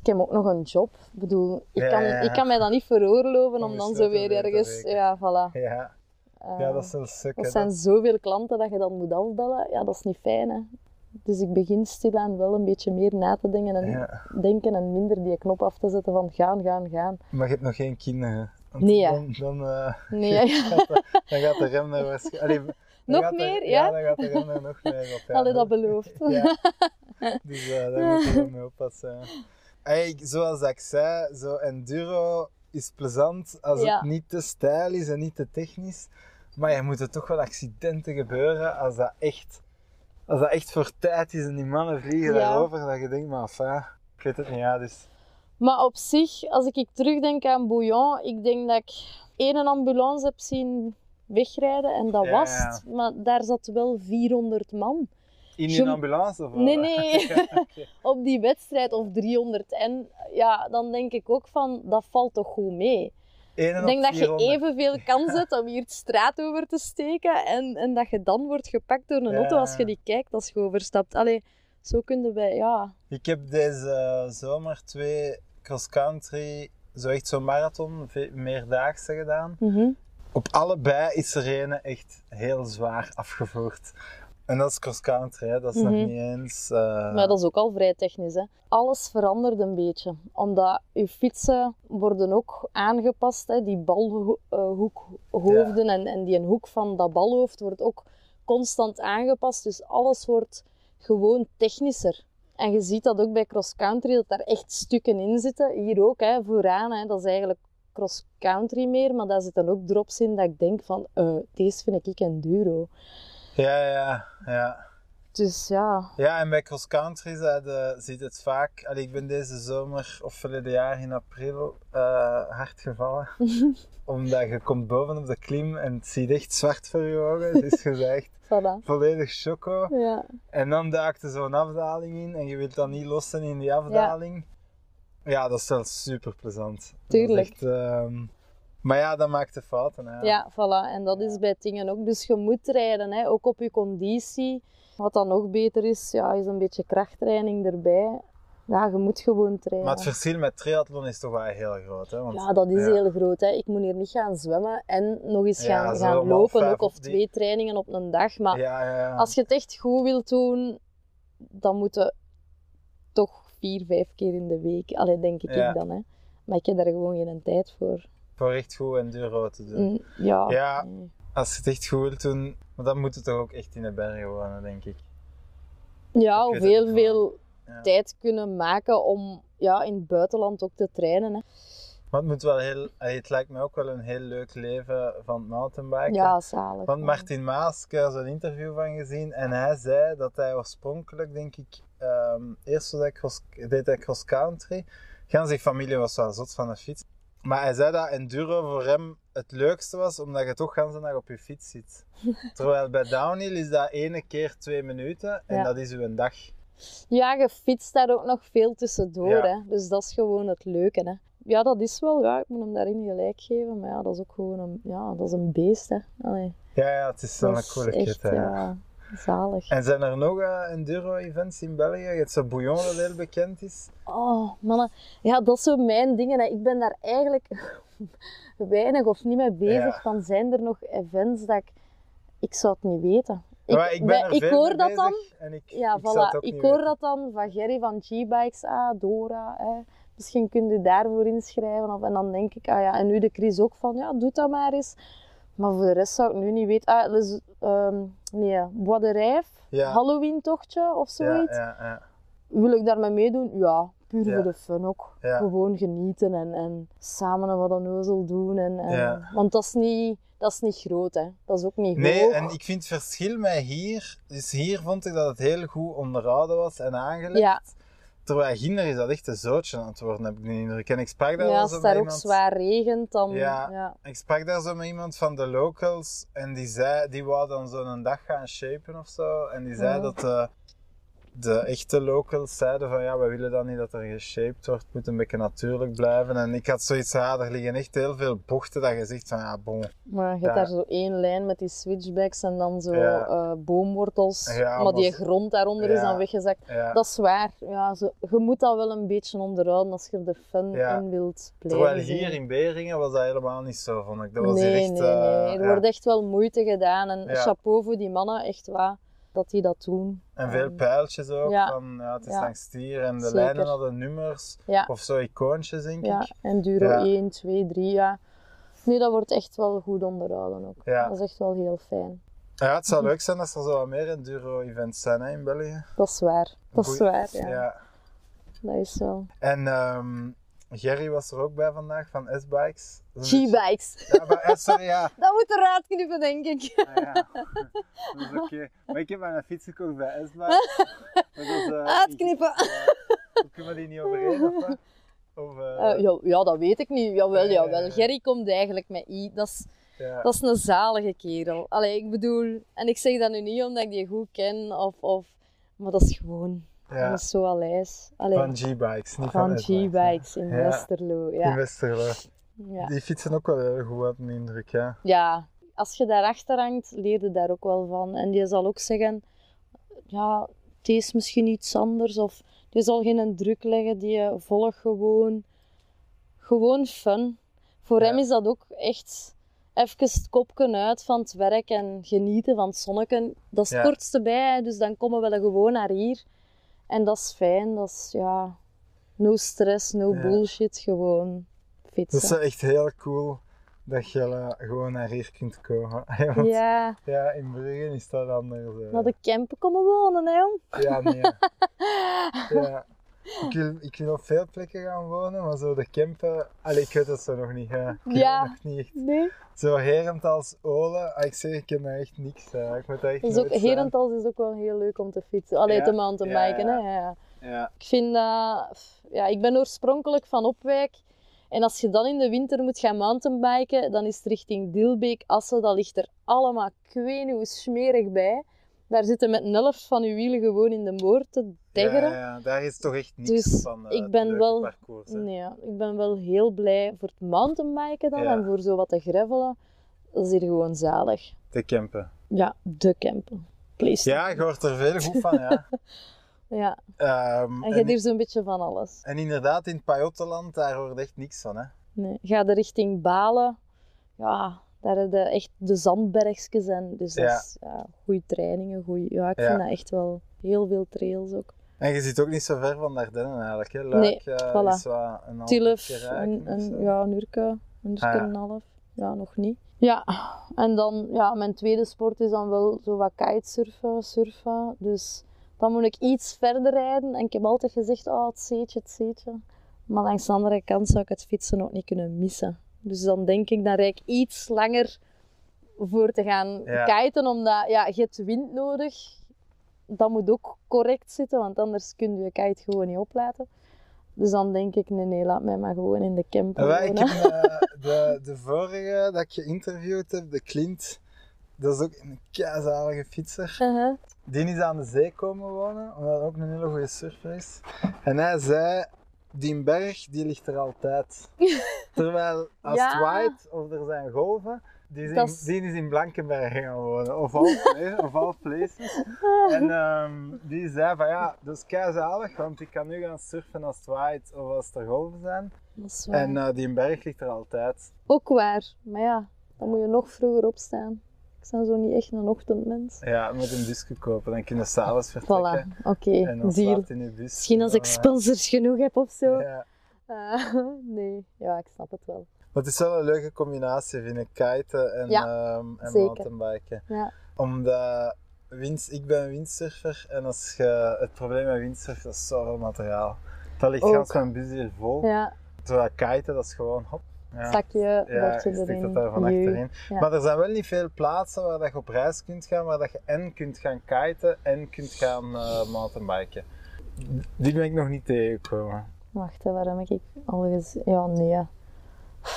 Speaker 2: Ik heb ook nog een job. Ik bedoel, ik,
Speaker 1: Ja,
Speaker 2: kan,
Speaker 1: ja,
Speaker 2: ik kan mij dat niet veroorloven
Speaker 1: Om
Speaker 2: om dan zo weer ergens... Ja, voilà.
Speaker 1: Ja.
Speaker 2: Eh,
Speaker 1: ja, dat is wel suk.
Speaker 2: dat
Speaker 1: hè.
Speaker 2: zijn zoveel klanten dat je dan moet afbellen. Ja, dat is niet fijn, hè. Dus ik begin stilaan wel een beetje meer na te denken en,
Speaker 1: Ja.
Speaker 2: denken en minder die knop af te zetten van gaan, gaan, gaan.
Speaker 1: Maar je hebt nog geen kinderen.
Speaker 2: Nee, ja.
Speaker 1: Dan, dan, eh,
Speaker 2: Nee, ja.
Speaker 1: gaat de, dan gaat de rem er waarschijnlijk...
Speaker 2: Nog meer, ja?
Speaker 1: dan gaat de rem er nog meer op.
Speaker 2: Hadden dat beloofd.
Speaker 1: Ja. Dus eh, daar moet je mee oppassen. Hey, zoals ik zei, zo enduro is plezant als
Speaker 2: Ja.
Speaker 1: het niet te stijl is en niet te technisch. Maar er moeten toch wel accidenten gebeuren als dat echt, als dat echt voor tijd is en die mannen vliegen
Speaker 2: Ja.
Speaker 1: daarover. Dat je denkt, maar enfin, ik weet het niet, ja, dus...
Speaker 2: Maar op zich, als ik terugdenk aan Bouillon, ik denk dat ik één ambulance heb zien wegrijden en dat
Speaker 1: Ja,
Speaker 2: was het. Maar daar zat wel 400 man.
Speaker 1: In een ambulance of?
Speaker 2: Nee, nee. Op die wedstrijd of 300. En ja, dan denk ik ook van, dat valt toch goed mee. Ik denk dat je
Speaker 1: 400.
Speaker 2: evenveel kans hebt om hier de straat over te steken en, en dat je dan wordt gepakt door een
Speaker 1: Ja.
Speaker 2: auto als je die kijkt als je overstapt. Allee, zo kunnen wij, ja.
Speaker 1: Ik heb deze zomer twee cross-country, zo echt zo'n marathon, meerdaagse gedaan.
Speaker 2: Mhm.
Speaker 1: Op allebei is er een echt heel zwaar afgevoerd. En dat is cross-country, hè. dat is
Speaker 2: Mhm.
Speaker 1: nog niet eens... eh,
Speaker 2: Maar dat is ook al vrij technisch. Hè. Alles verandert een beetje. Omdat je fietsen worden ook aangepast. Hè. Die balhoekhoofden en, en die een hoek van dat balhoofd wordt ook constant aangepast. Dus alles wordt gewoon technischer. En je ziet dat ook bij cross-country, dat daar echt stukken in zitten. Hier ook, hè, vooraan. Hè. Dat is eigenlijk cross-country meer. Maar daar zitten ook drops in dat ik denk van... eh, deze vind ik enduro.
Speaker 1: Ja, ja, ja.
Speaker 2: Dus ja...
Speaker 1: Ja, en bij cross-country zeiden- ziet het vaak... Allee, ik ben deze zomer, of verleden jaar in april, eh, hard gevallen. Omdat je komt boven op de klim en het ziet echt zwart voor je ogen. Je zegt
Speaker 2: Voilà.
Speaker 1: volledig choco.
Speaker 2: Ja.
Speaker 1: En dan duikt er zo'n afdaling in en je wilt dan niet lossen in die afdaling. Ja, dat is wel super plezant.
Speaker 2: Tuurlijk.
Speaker 1: echt, ehm, Maar ja, dat maakt de fouten. Hè.
Speaker 2: Ja, voilà. En dat is bij dingen ook. Dus je moet rijden, hè. ook op je conditie. Wat dan nog beter is, ja, is een beetje krachttraining erbij. Ja, je moet gewoon trainen.
Speaker 1: Maar het verschil met triathlon is toch wel heel groot. Hè? Want,
Speaker 2: Ja, dat is
Speaker 1: ja.
Speaker 2: heel groot. Hè. Ik moet hier niet gaan zwemmen en nog eens
Speaker 1: Ja,
Speaker 2: gaan, lopen. Ook of
Speaker 1: die-
Speaker 2: twee trainingen op een dag. Maar
Speaker 1: ja, ja, ja.
Speaker 2: als je het echt goed wilt doen, dan moet je toch vier, vijf keer in de week. Allee, denk ik,
Speaker 1: Ja.
Speaker 2: ik dan. Hè. Maar ik heb daar gewoon geen tijd voor.
Speaker 1: Voor echt goed enduro te doen.
Speaker 2: Mm, ja.
Speaker 1: Ja.
Speaker 2: nee.
Speaker 1: Als je het echt goed wilt doen, maar dan moet het toch ook echt in de bergen wonen, denk ik.
Speaker 2: Ja,
Speaker 1: Ik
Speaker 2: veel
Speaker 1: Ja.
Speaker 2: tijd kunnen maken om ja, in het buitenland ook te trainen. Hè.
Speaker 1: Maar het moet wel heel... Het lijkt me ook wel een heel leuk leven van het mountainbiken.
Speaker 2: Ja, zalig.
Speaker 1: Want. Martin Maas, ik heb zo'n interview van gezien en hij zei dat hij oorspronkelijk, denk ik, ehm, eerst deed hij cross-country. Gaan zijn familie was wel zot van de fiets. Maar hij zei dat enduro voor hem het leukste was, omdat je toch ganse dag op je fiets zit. Terwijl bij downhill is dat ene keer twee minuten en
Speaker 2: Ja.
Speaker 1: dat is uw dag.
Speaker 2: Ja, je fietst daar ook nog veel tussendoor.
Speaker 1: Ja.
Speaker 2: Hè. Dus dat is gewoon het leuke. Hè. Ja, dat is wel. Ja, ik moet hem daarin gelijk geven. Maar ja, dat is ook gewoon een, ja, dat is een beest. Hè. Allee,
Speaker 1: Ja, ja, het is zo'n
Speaker 2: dat is
Speaker 1: coole
Speaker 2: echt,
Speaker 1: kit. hè.
Speaker 2: ja, zalig.
Speaker 1: En zijn er nog eh, enduro-events in België? Je hebt zo Bouillon dat heel bekend is.
Speaker 2: Oh, mannen. Ja, dat is zo mijn dingen. Hè. Ik ben daar eigenlijk weinig of niet mee bezig.
Speaker 1: Ja.
Speaker 2: Dan zijn er nog events dat ik... Ik zou het niet weten. Ik,
Speaker 1: ik ben
Speaker 2: hoor dat dan...
Speaker 1: En ik,
Speaker 2: Ja,
Speaker 1: ik
Speaker 2: voilà. Ik hoor
Speaker 1: weten.
Speaker 2: dat dan van Gerry van G-Bikes. Ah, Dora. Hè. Misschien kun je daarvoor inschrijven. Of, en dan denk ik, ah ja, en nu de Chris ook van, ja, doe dat maar eens. Maar voor de rest zou ik nu niet weten. Ah, dus, ehm, nee, Bois de Rijf,
Speaker 1: Ja.
Speaker 2: Halloween-tochtje of zoiets.
Speaker 1: ja, ja.
Speaker 2: Wil ik daarmee meedoen? Ja, puur voor de fun ook. Gewoon genieten en, en samen een wat onnozel doen. En, en. Want dat is, niet, dat is niet groot, hè. Dat is ook niet
Speaker 1: Nee,
Speaker 2: hoog.
Speaker 1: en ik vind het verschil met hier. Dus hier vond ik dat het heel goed onderhouden was en aangelegd. Terwijl Ginder is dat echt een zootje aan het worden, heb ik de indruk. En ik sprak daar
Speaker 2: Ja, als het daar ook
Speaker 1: iemand.
Speaker 2: zwaar regent, dan...
Speaker 1: Ja.
Speaker 2: ja.
Speaker 1: Ik sprak daar zo met iemand van de locals en die zei, die wou dan zo'n dag gaan shapen of zo. En die zei dat, eh, de echte locals zeiden van ja, we willen dan niet dat er geshaped wordt, het moet een beetje natuurlijk blijven. En ik had zoiets, ja, er liggen echt heel veel bochten dat je zegt van ja, bon.
Speaker 2: Maar je hebt daar zo één lijn met die switchbacks en dan zo
Speaker 1: Ja.
Speaker 2: eh, boomwortels.
Speaker 1: Ja,
Speaker 2: maar die grond daaronder is dan weggezakt. Dat is waar. Ja, zo, je moet dat wel een beetje onderhouden als je er de fun in wilt blijven.
Speaker 1: Terwijl hier in Beringen was dat helemaal niet zo, vond ik. Dat was
Speaker 2: nee,
Speaker 1: echt...
Speaker 2: nee,
Speaker 1: eh,
Speaker 2: nee. Er
Speaker 1: ja.
Speaker 2: wordt echt wel moeite gedaan. En chapeau voor die mannen, echt waar, dat die dat doen.
Speaker 1: En veel
Speaker 2: Ehm,
Speaker 1: pijltjes ook,
Speaker 2: ja.
Speaker 1: van ja, het is
Speaker 2: Ja.
Speaker 1: langs stier en de
Speaker 2: Zeker.
Speaker 1: lijnen hadden nummers,
Speaker 2: Ja.
Speaker 1: of zo icoontjes denk
Speaker 2: Ja,
Speaker 1: ik.
Speaker 2: en Duro
Speaker 1: Ja.
Speaker 2: 1, 2, 3, ja. Nee, dat wordt echt wel goed onderhouden ook.
Speaker 1: Ja.
Speaker 2: Dat is echt wel heel fijn.
Speaker 1: Ja, het zou leuk zijn als er zo wat meer enduro-events zijn hè, in België.
Speaker 2: Dat is waar. Dat is waar, ja.
Speaker 1: Ja.
Speaker 2: Dat is wel.
Speaker 1: En ehm Gerry was er ook bij vandaag van S-Bikes.
Speaker 2: G-bikes.
Speaker 1: Ja, maar, eh, sorry, ja.
Speaker 2: Dat moet eruit knippen, denk ik.
Speaker 1: Ah, ja. Dat is oké. Maar ik heb mijn fiets gekocht bij S-Bikes. Eh,
Speaker 2: Uitknippen.
Speaker 1: ik- ja, kunnen we die niet overeen of eh,
Speaker 2: Eh, ja, ja, dat weet ik niet. Jawel,
Speaker 1: Ja,
Speaker 2: jawel.
Speaker 1: ja, ja.
Speaker 2: Gerry komt eigenlijk met I. Dat is,
Speaker 1: ja.
Speaker 2: dat is een zalige kerel. Allee, ik bedoel... En ik zeg dat nu niet omdat ik die goed ken, of... of maar dat is gewoon...
Speaker 1: Ja.
Speaker 2: Dat is zo Aleis. Allee,
Speaker 1: Van G-Bikes, niet van,
Speaker 2: van G-Bikes in
Speaker 1: Ja.
Speaker 2: Westerlo.
Speaker 1: hè. In
Speaker 2: Ja.
Speaker 1: Westerlo.
Speaker 2: Ja.
Speaker 1: Die fietsen ook wel heel goed, had mijn indruk, ja.
Speaker 2: ja, als je daarachter hangt, leer je daar ook wel van. En die zal ook zeggen, ja, het is misschien iets anders. Of die zal geen druk leggen, die volgt gewoon, gewoon fun. Voor
Speaker 1: Ja.
Speaker 2: hem is dat ook echt even het kopje uit van het werk en genieten van het zonnetje. Dat is het
Speaker 1: Ja.
Speaker 2: kortste bij, dus dan komen we wel gewoon naar hier. En dat is fijn, dat is ja, no stress, no
Speaker 1: Ja.
Speaker 2: bullshit, gewoon fietsen.
Speaker 1: Dat is echt heel cool dat je eh, gewoon naar hier kunt komen. Want
Speaker 2: Ja,
Speaker 1: ja, in Brugge is dat anders. eh.
Speaker 2: naar de camper komen wonen, hè.
Speaker 1: Ja, nee. ja. Ik wil, ik wil op veel plekken gaan wonen, maar zo de campen... Allee, ik weet het zo nog niet. Ik weet
Speaker 2: Ja.
Speaker 1: nog niet echt.
Speaker 2: Nee.
Speaker 1: Zo Herend als Olen, ah, ik zeg, ik ken daar echt niks. hè. Ik moet daar echt
Speaker 2: is ook. Herentals is ook wel heel leuk om te fietsen. Allee,
Speaker 1: Ja.
Speaker 2: te mountainbiken,
Speaker 1: Ja,
Speaker 2: hè. Ja.
Speaker 1: Ja,
Speaker 2: Ik vind dat... Ja, ik ben oorspronkelijk van Opwijk. En als je dan in de winter moet gaan mountainbiken, dan is het richting Dilbeek, Assen, dat ligt er allemaal, hoe smerig bij. Daar zitten met een helft van je wielen gewoon in de moord te
Speaker 1: ja, ja, daar is toch echt niks
Speaker 2: Dus
Speaker 1: van. eh,
Speaker 2: ik ben wel-
Speaker 1: Parcours, hè.
Speaker 2: Nee, ja, ik ben wel heel blij voor het mountainbiken dan en voor zo wat te gravelen. Dat is hier gewoon zalig.
Speaker 1: De campen.
Speaker 2: Ja, de camper. Please.
Speaker 1: Ja, je hoort er veel goed van, ja.
Speaker 2: ja.
Speaker 1: Ehm,
Speaker 2: En je hebt hier zo'n beetje van alles.
Speaker 1: en inderdaad, in het Pajottenland, daar hoort echt niks van, hè.
Speaker 2: Nee. Ga de richting Balen. Ja, daar heb je echt de zandbergjes en dus dat is ja, goede trainingen. Goeie, ja, ik
Speaker 1: Ja.
Speaker 2: vind dat echt wel heel veel trails ook.
Speaker 1: En je zit ook niet zo ver van Ardennen eigenlijk, hè. Luik
Speaker 2: Nee,
Speaker 1: eh,
Speaker 2: voilà.
Speaker 1: is wat een rijden
Speaker 2: een, ja, een uurtje, een
Speaker 1: Ah, ja.
Speaker 2: en een half. Ja, nog niet. Ja, en dan, ja, mijn tweede sport is dan wel zo wat kitesurfen, surfen. Dus dan moet ik iets verder rijden. En ik heb altijd gezegd, oh, het zeetje, het zeetje. Maar langs de andere kant zou ik het fietsen ook niet kunnen missen. Dus dan denk ik, dan rijd ik iets langer voor te gaan
Speaker 1: Ja.
Speaker 2: kiten, omdat ja, je hebt wind nodig. Dat moet ook correct zitten, want anders kun je kite gewoon niet oplaten. Dus dan denk ik, nee, nee, laat mij maar gewoon in de camper
Speaker 1: En wij, ik
Speaker 2: wonen.
Speaker 1: heb eh, de, de vorige dat ik geïnterviewd heb, de Clint, dat is ook een keizalige fietser.
Speaker 2: Uh-huh.
Speaker 1: Die is aan de zee komen wonen, omdat hij ook een hele goede surfer is. En hij zei, die berg die ligt er altijd. Terwijl als
Speaker 2: Ja.
Speaker 1: het waait of er zijn golven, die is, in, die is in Blankenberg gaan wonen. Of all, pla- of all places. En ehm, die zei van ja, dat is keizalig, want ik kan nu gaan surfen als het waait of als er golven zijn.
Speaker 2: Dat is waar.
Speaker 1: En eh, die berg ligt er altijd.
Speaker 2: Ook waar, maar ja, dan moet je nog vroeger opstaan. Ik ben zo niet echt een ochtendmens.
Speaker 1: Ja, met een busje kopen, dan kun je s'avonds vertrekken.
Speaker 2: Voilà, oké,
Speaker 1: bus.
Speaker 2: Misschien als ik
Speaker 1: eh,
Speaker 2: sponsors genoeg heb of zo.
Speaker 1: Ja.
Speaker 2: Eh, nee, ja, ik snap het wel.
Speaker 1: Maar het is wel een leuke combinatie, vind ik, kiten en,
Speaker 2: Ja,
Speaker 1: ehm, en mountainbiken.
Speaker 2: Ja.
Speaker 1: Omdat, wind, ik ben windsurfer en als je, het probleem met windsurfen, is zoveel materiaal. Dat ligt gans mijn bus hier vol.
Speaker 2: Ja,
Speaker 1: Terwijl kiten, dat is gewoon hop. Ja.
Speaker 2: zakje,
Speaker 1: Ja,
Speaker 2: bordje
Speaker 1: je
Speaker 2: erin.
Speaker 1: dat daar van achterin.
Speaker 2: Ja.
Speaker 1: Maar er zijn wel niet veel plaatsen waar dat je op reis kunt gaan, waar dat je en kunt gaan kiten en kunt gaan eh mountainbiken. Die ben ik nog niet tegengekomen.
Speaker 2: Wacht, hè, waar heb ik al? Ja, nee.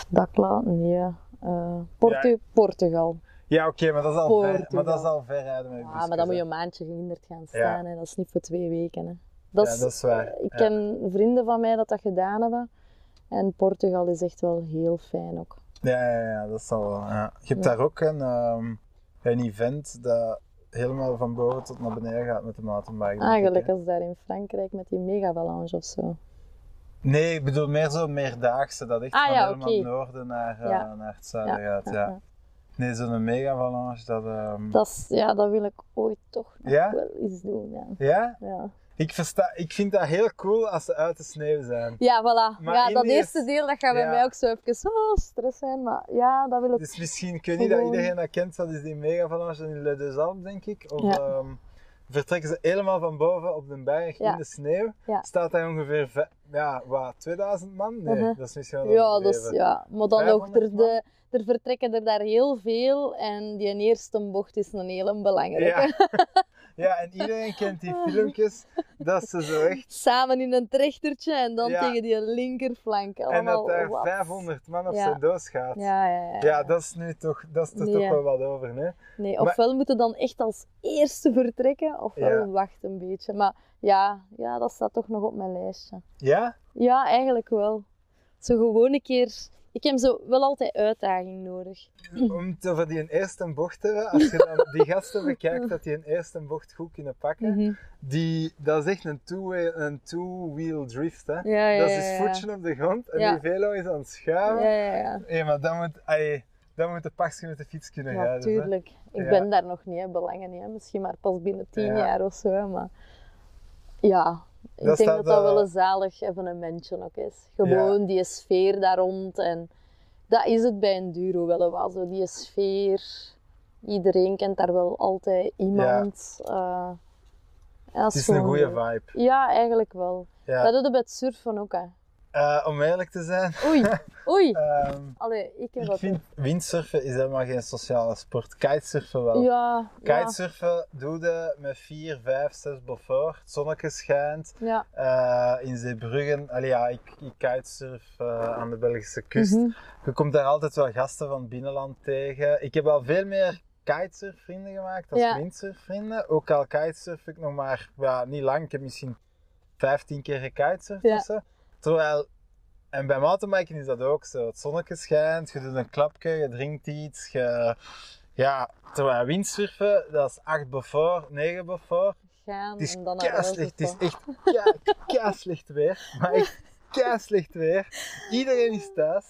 Speaker 2: Dakla, nee. Eh, Portu-
Speaker 1: Ja.
Speaker 2: Portugal.
Speaker 1: Ja, oké, maar dat is al ver, maar dat is al ver rijden met je
Speaker 2: Ja, maar dan moet je een maandje gehinderd gaan
Speaker 1: Ja.
Speaker 2: staan. Hè. Dat is niet voor twee weken. Hè. Dat
Speaker 1: Ja,
Speaker 2: is,
Speaker 1: dat is waar.
Speaker 2: Ik ken vrienden van mij dat dat gedaan hebben. En Portugal is echt wel heel fijn ook.
Speaker 1: Ja, ja, ja, dat zal wel. Ja. Je hebt daar ook een, ehm, een event dat helemaal van boven tot naar beneden gaat met de mountainbike.
Speaker 2: Eigenlijk
Speaker 1: hè.
Speaker 2: als daar in Frankrijk met die megavalanche of zo.
Speaker 1: Nee, ik bedoel meer zo meerdaagse, dat echt
Speaker 2: Ah,
Speaker 1: van
Speaker 2: ja,
Speaker 1: helemaal het noorden naar, eh,
Speaker 2: Ja.
Speaker 1: naar het zuiden
Speaker 2: Ja,
Speaker 1: gaat. Ja. Nee, zo'n megavalanche, dat... ehm,
Speaker 2: Dat, is, ja, dat wil ik ooit toch nog wel eens doen. Ja.
Speaker 1: Ja?
Speaker 2: Ja,
Speaker 1: Ik, versta, ik vind dat heel cool als ze uit de sneeuw zijn.
Speaker 2: ja voilà.
Speaker 1: Maar
Speaker 2: ja, dat eerste deel dat gaat bij mij ook zo even oh, stress zijn. Maar ja, dat wil ik.
Speaker 1: Dus misschien, weet niet dat iedereen dat kent, dat is die megavalanche in Le Deux Alpes, denk ik. Of
Speaker 2: Ja.
Speaker 1: Vertrekken ze helemaal van boven op de berg
Speaker 2: Ja.
Speaker 1: in de sneeuw.
Speaker 2: Ja.
Speaker 1: Staat daar ongeveer, ve- ja, wat, 2000 man? Nee,
Speaker 2: Mhm.
Speaker 1: dat is misschien wel
Speaker 2: Ja, dat is, ja, maar dan nog,
Speaker 1: 500
Speaker 2: er, de, er vertrekken er daar heel veel en die eerste bocht is een hele belangrijke.
Speaker 1: Ja. ja, en iedereen kent die filmpjes, dat ze zo echt...
Speaker 2: Samen in een trechtertje en dan
Speaker 1: Ja.
Speaker 2: tegen die linkerflank.
Speaker 1: En
Speaker 2: Allemaal
Speaker 1: dat daar
Speaker 2: wat.
Speaker 1: 500 man op
Speaker 2: Ja.
Speaker 1: zijn doos gaat.
Speaker 2: Ja, ja, ja.
Speaker 1: Ja, dat is nu toch, dat is er
Speaker 2: Nee.
Speaker 1: toch wel wat over, hè?
Speaker 2: Nee, ofwel moeten dan echt als eerste vertrekken, ofwel
Speaker 1: Ja.
Speaker 2: wachten een beetje. Maar ja, ja, dat staat toch nog op mijn lijstje.
Speaker 1: Ja?
Speaker 2: Ja, eigenlijk wel. Zo gewoon een keer... Ik heb zo wel altijd uitdaging nodig.
Speaker 1: Om het over die eerste bocht te hebben, als je dan die gasten bekijkt dat die een eerste bocht goed kunnen pakken,
Speaker 2: Mhm.
Speaker 1: die, dat is echt een two-wheel een two-wheel drift, hè?
Speaker 2: Ja, ja,
Speaker 1: dat is dus voetje op de grond en die velo is aan het schuiven.
Speaker 2: Ja, ja, ja.
Speaker 1: Hé, maar dan moet, ay, dan moet de pakje met de fiets kunnen hè.
Speaker 2: Natuurlijk. Ik ben daar nog niet, hè, belangen niet. Hè. Misschien maar pas binnen tien
Speaker 1: Ja.
Speaker 2: jaar of zo. Maar ja, ik
Speaker 1: Dat
Speaker 2: denk dat dat wel
Speaker 1: eh,
Speaker 2: een zalig evenementje ook is. Gewoon die sfeer daar rond. En dat is het bij een duro wel. wel zo die sfeer. Iedereen kent daar wel altijd iemand. Ja. ja,
Speaker 1: Het is een goede vibe.
Speaker 2: Ja, eigenlijk wel.
Speaker 1: Ja.
Speaker 2: Dat doe je bij het surfen ook. Hè.
Speaker 1: Eh, om eerlijk te zijn,
Speaker 2: Oei, oei.
Speaker 1: ehm,
Speaker 2: Allee, ik heb
Speaker 1: ik vind windsurfen is helemaal geen sociale sport. Kitesurfen wel.
Speaker 2: Ja, ja,
Speaker 1: Kitesurfen doe je met 4, 5, 6 beaufort. Het zonnetje schijnt.
Speaker 2: ja.
Speaker 1: eh, in Zeebruggen. Allee, ja, ik, ik kitesurf eh, aan de Belgische kust.
Speaker 2: Mhm.
Speaker 1: Je komt daar altijd wel gasten van het binnenland tegen. Ik heb al veel meer kitesurfvrienden gemaakt dan
Speaker 2: Ja.
Speaker 1: windsurfvrienden. Ook al kitesurf ik nog maar, ja, niet lang. Ik heb misschien 15 keer gekitesurfd
Speaker 2: Ja.
Speaker 1: of zo. Terwijl, en bij mountainbiken is dat ook zo. Het zonnetje schijnt, je doet een klapje, je drinkt iets. Je, ja, terwijl windsurfen, dat is 8 beaufort, 9 beaufort.
Speaker 2: Gaan
Speaker 1: Het is
Speaker 2: en dan
Speaker 1: het is echt keislicht weer. Maar echt keislicht weer. Iedereen is thuis.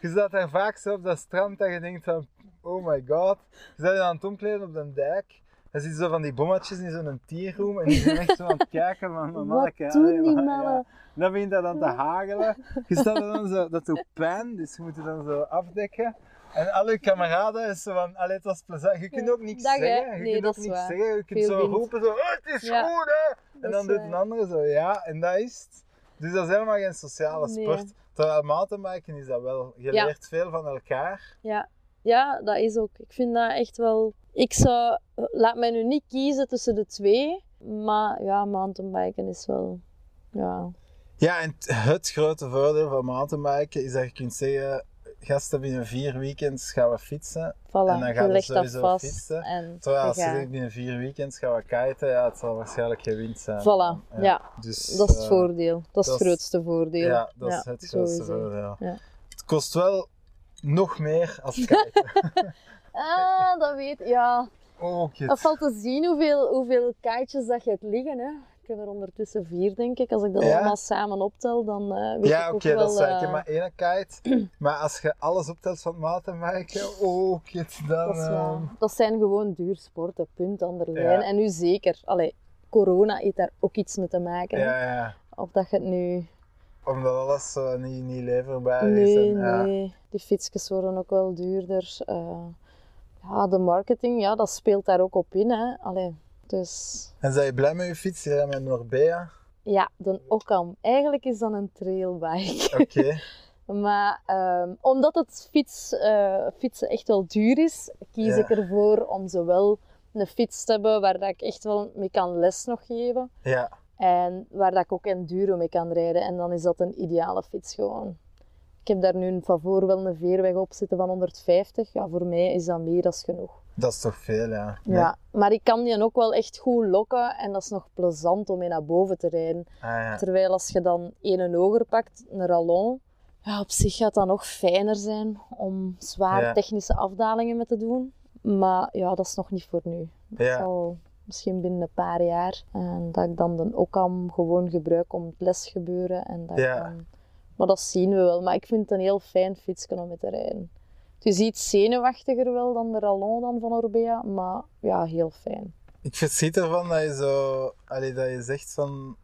Speaker 1: Je staat daar vaak zo op dat strand dat je denkt van, oh my god. Je bent aan het omkleden op de dijk. Er zitten zo van die bommetjes in zo'n tierroom en die zijn echt zo aan het kijken van,
Speaker 2: Wat doen
Speaker 1: allee,
Speaker 2: die
Speaker 1: maar,
Speaker 2: mannen?
Speaker 1: ja. Dan begint dat dan te hagelen. Je staat er dan zo, dat doet pijn, dus je moet je dan zo afdekken. En al je kameraden is zo van, allee, het was plezant. Je kunt ook niks
Speaker 2: dag,
Speaker 1: zeggen. Je
Speaker 2: Nee,
Speaker 1: kunt
Speaker 2: dat
Speaker 1: ook
Speaker 2: is
Speaker 1: niks
Speaker 2: waar.
Speaker 1: zeggen. Je kunt
Speaker 2: Veel
Speaker 1: zo
Speaker 2: wind.
Speaker 1: roepen, zo, oh, het is
Speaker 2: Ja.
Speaker 1: goed hè. En
Speaker 2: Dat
Speaker 1: dan
Speaker 2: is
Speaker 1: doet een andere zo, ja, en dat is het. Dus dat is helemaal geen sociale
Speaker 2: Nee.
Speaker 1: sport. Terwijl mountainbiken is dat wel. Je
Speaker 2: Ja.
Speaker 1: leert veel van elkaar.
Speaker 2: Ja. ja, dat is ook. Ik vind dat echt wel... Ik zou... Laat mij nu niet kiezen tussen de twee. Maar ja, mountainbiken is wel... Ja,
Speaker 1: Ja, en het- grote voordeel van mountainbiken is dat je kunt zeggen, gasten binnen vier weekends gaan we fietsen.
Speaker 2: voilà.
Speaker 1: En dan gaan we sowieso
Speaker 2: vast.
Speaker 1: fietsen.
Speaker 2: En
Speaker 1: Terwijl als je binnen vier weekends gaan we kiten, ja, het zal waarschijnlijk geen wind zijn.
Speaker 2: Voilà, ja.
Speaker 1: Dus,
Speaker 2: Dat is het
Speaker 1: eh,
Speaker 2: voordeel. Dat is het grootste voordeel.
Speaker 1: Ja, dat is het grootste
Speaker 2: sowieso.
Speaker 1: voordeel.
Speaker 2: Ja.
Speaker 1: Het kost wel nog meer als kiten.
Speaker 2: Ah, dat weet Ja,
Speaker 1: oh,
Speaker 2: dat valt te zien hoeveel, hoeveel kaartjes dat je hebt liggen. Hè. Ik heb er ondertussen vier, denk ik. Als ik dat
Speaker 1: Ja?
Speaker 2: allemaal samen optel, dan eh weet
Speaker 1: Ja,
Speaker 2: ik
Speaker 1: oké,
Speaker 2: ook wel...
Speaker 1: dat is waar. Ik heb
Speaker 2: eh,
Speaker 1: maar één kite. maar als je alles optelt van mountainbiken, oh, kut, dan...
Speaker 2: Dat, is
Speaker 1: ehm,
Speaker 2: dat zijn gewoon duursporten, punt aan de
Speaker 1: Ja.
Speaker 2: lijn. En nu zeker, allee, corona heeft daar ook iets mee te maken.
Speaker 1: ja, ja.
Speaker 2: Of dat je het nu...
Speaker 1: Omdat alles eh, niet, niet leverbaar is.
Speaker 2: Nee,
Speaker 1: en, ja.
Speaker 2: nee. Die fietsjes worden ook wel duurder. Eh, ja, de marketing, ja, dat speelt daar ook op in. Hè. Allee, dus
Speaker 1: En zijn je blij met je fiets? Je rijdt met Norbea.
Speaker 2: ja, de Occam. Eigenlijk is dat een trailbike.
Speaker 1: Oké.
Speaker 2: Maar ehm, omdat het fiets, eh, fietsen echt wel duur is, kies
Speaker 1: Ja.
Speaker 2: ik ervoor om zowel een fiets te hebben waar dat ik echt wel mee kan les nog geven.
Speaker 1: ja.
Speaker 2: En waar dat ik ook enduro mee kan rijden. En dan is dat een ideale fiets gewoon. Ik heb daar nu van voor wel een veerweg op zitten van 150. Ja, voor mij is dat meer dan genoeg.
Speaker 1: Dat is toch veel, ja.
Speaker 2: Ja, maar ik kan die ook wel echt goed lokken en dat is nog plezant om mee naar boven te rijden.
Speaker 1: Ah, ja.
Speaker 2: Terwijl als je dan een hoger pakt, een rallon, ja, op zich gaat dat nog fijner zijn om zware
Speaker 1: Ja.
Speaker 2: technische afdalingen mee te doen. Maar ja, dat is nog niet voor nu. Dat
Speaker 1: Ja.
Speaker 2: zal misschien binnen een paar jaar. En dat ik dan de Occam gewoon gebruik om het lesgebeuren. En dat ik dan... Maar dat zien we wel. Maar ik vind het een heel fijn fietsje om mee te rijden. Het is iets zenuwachtiger wel dan de Rallon dan van Orbea, maar ja, heel fijn.
Speaker 1: Ik verschiet ervan dat je zo, allee, dat je zegt van,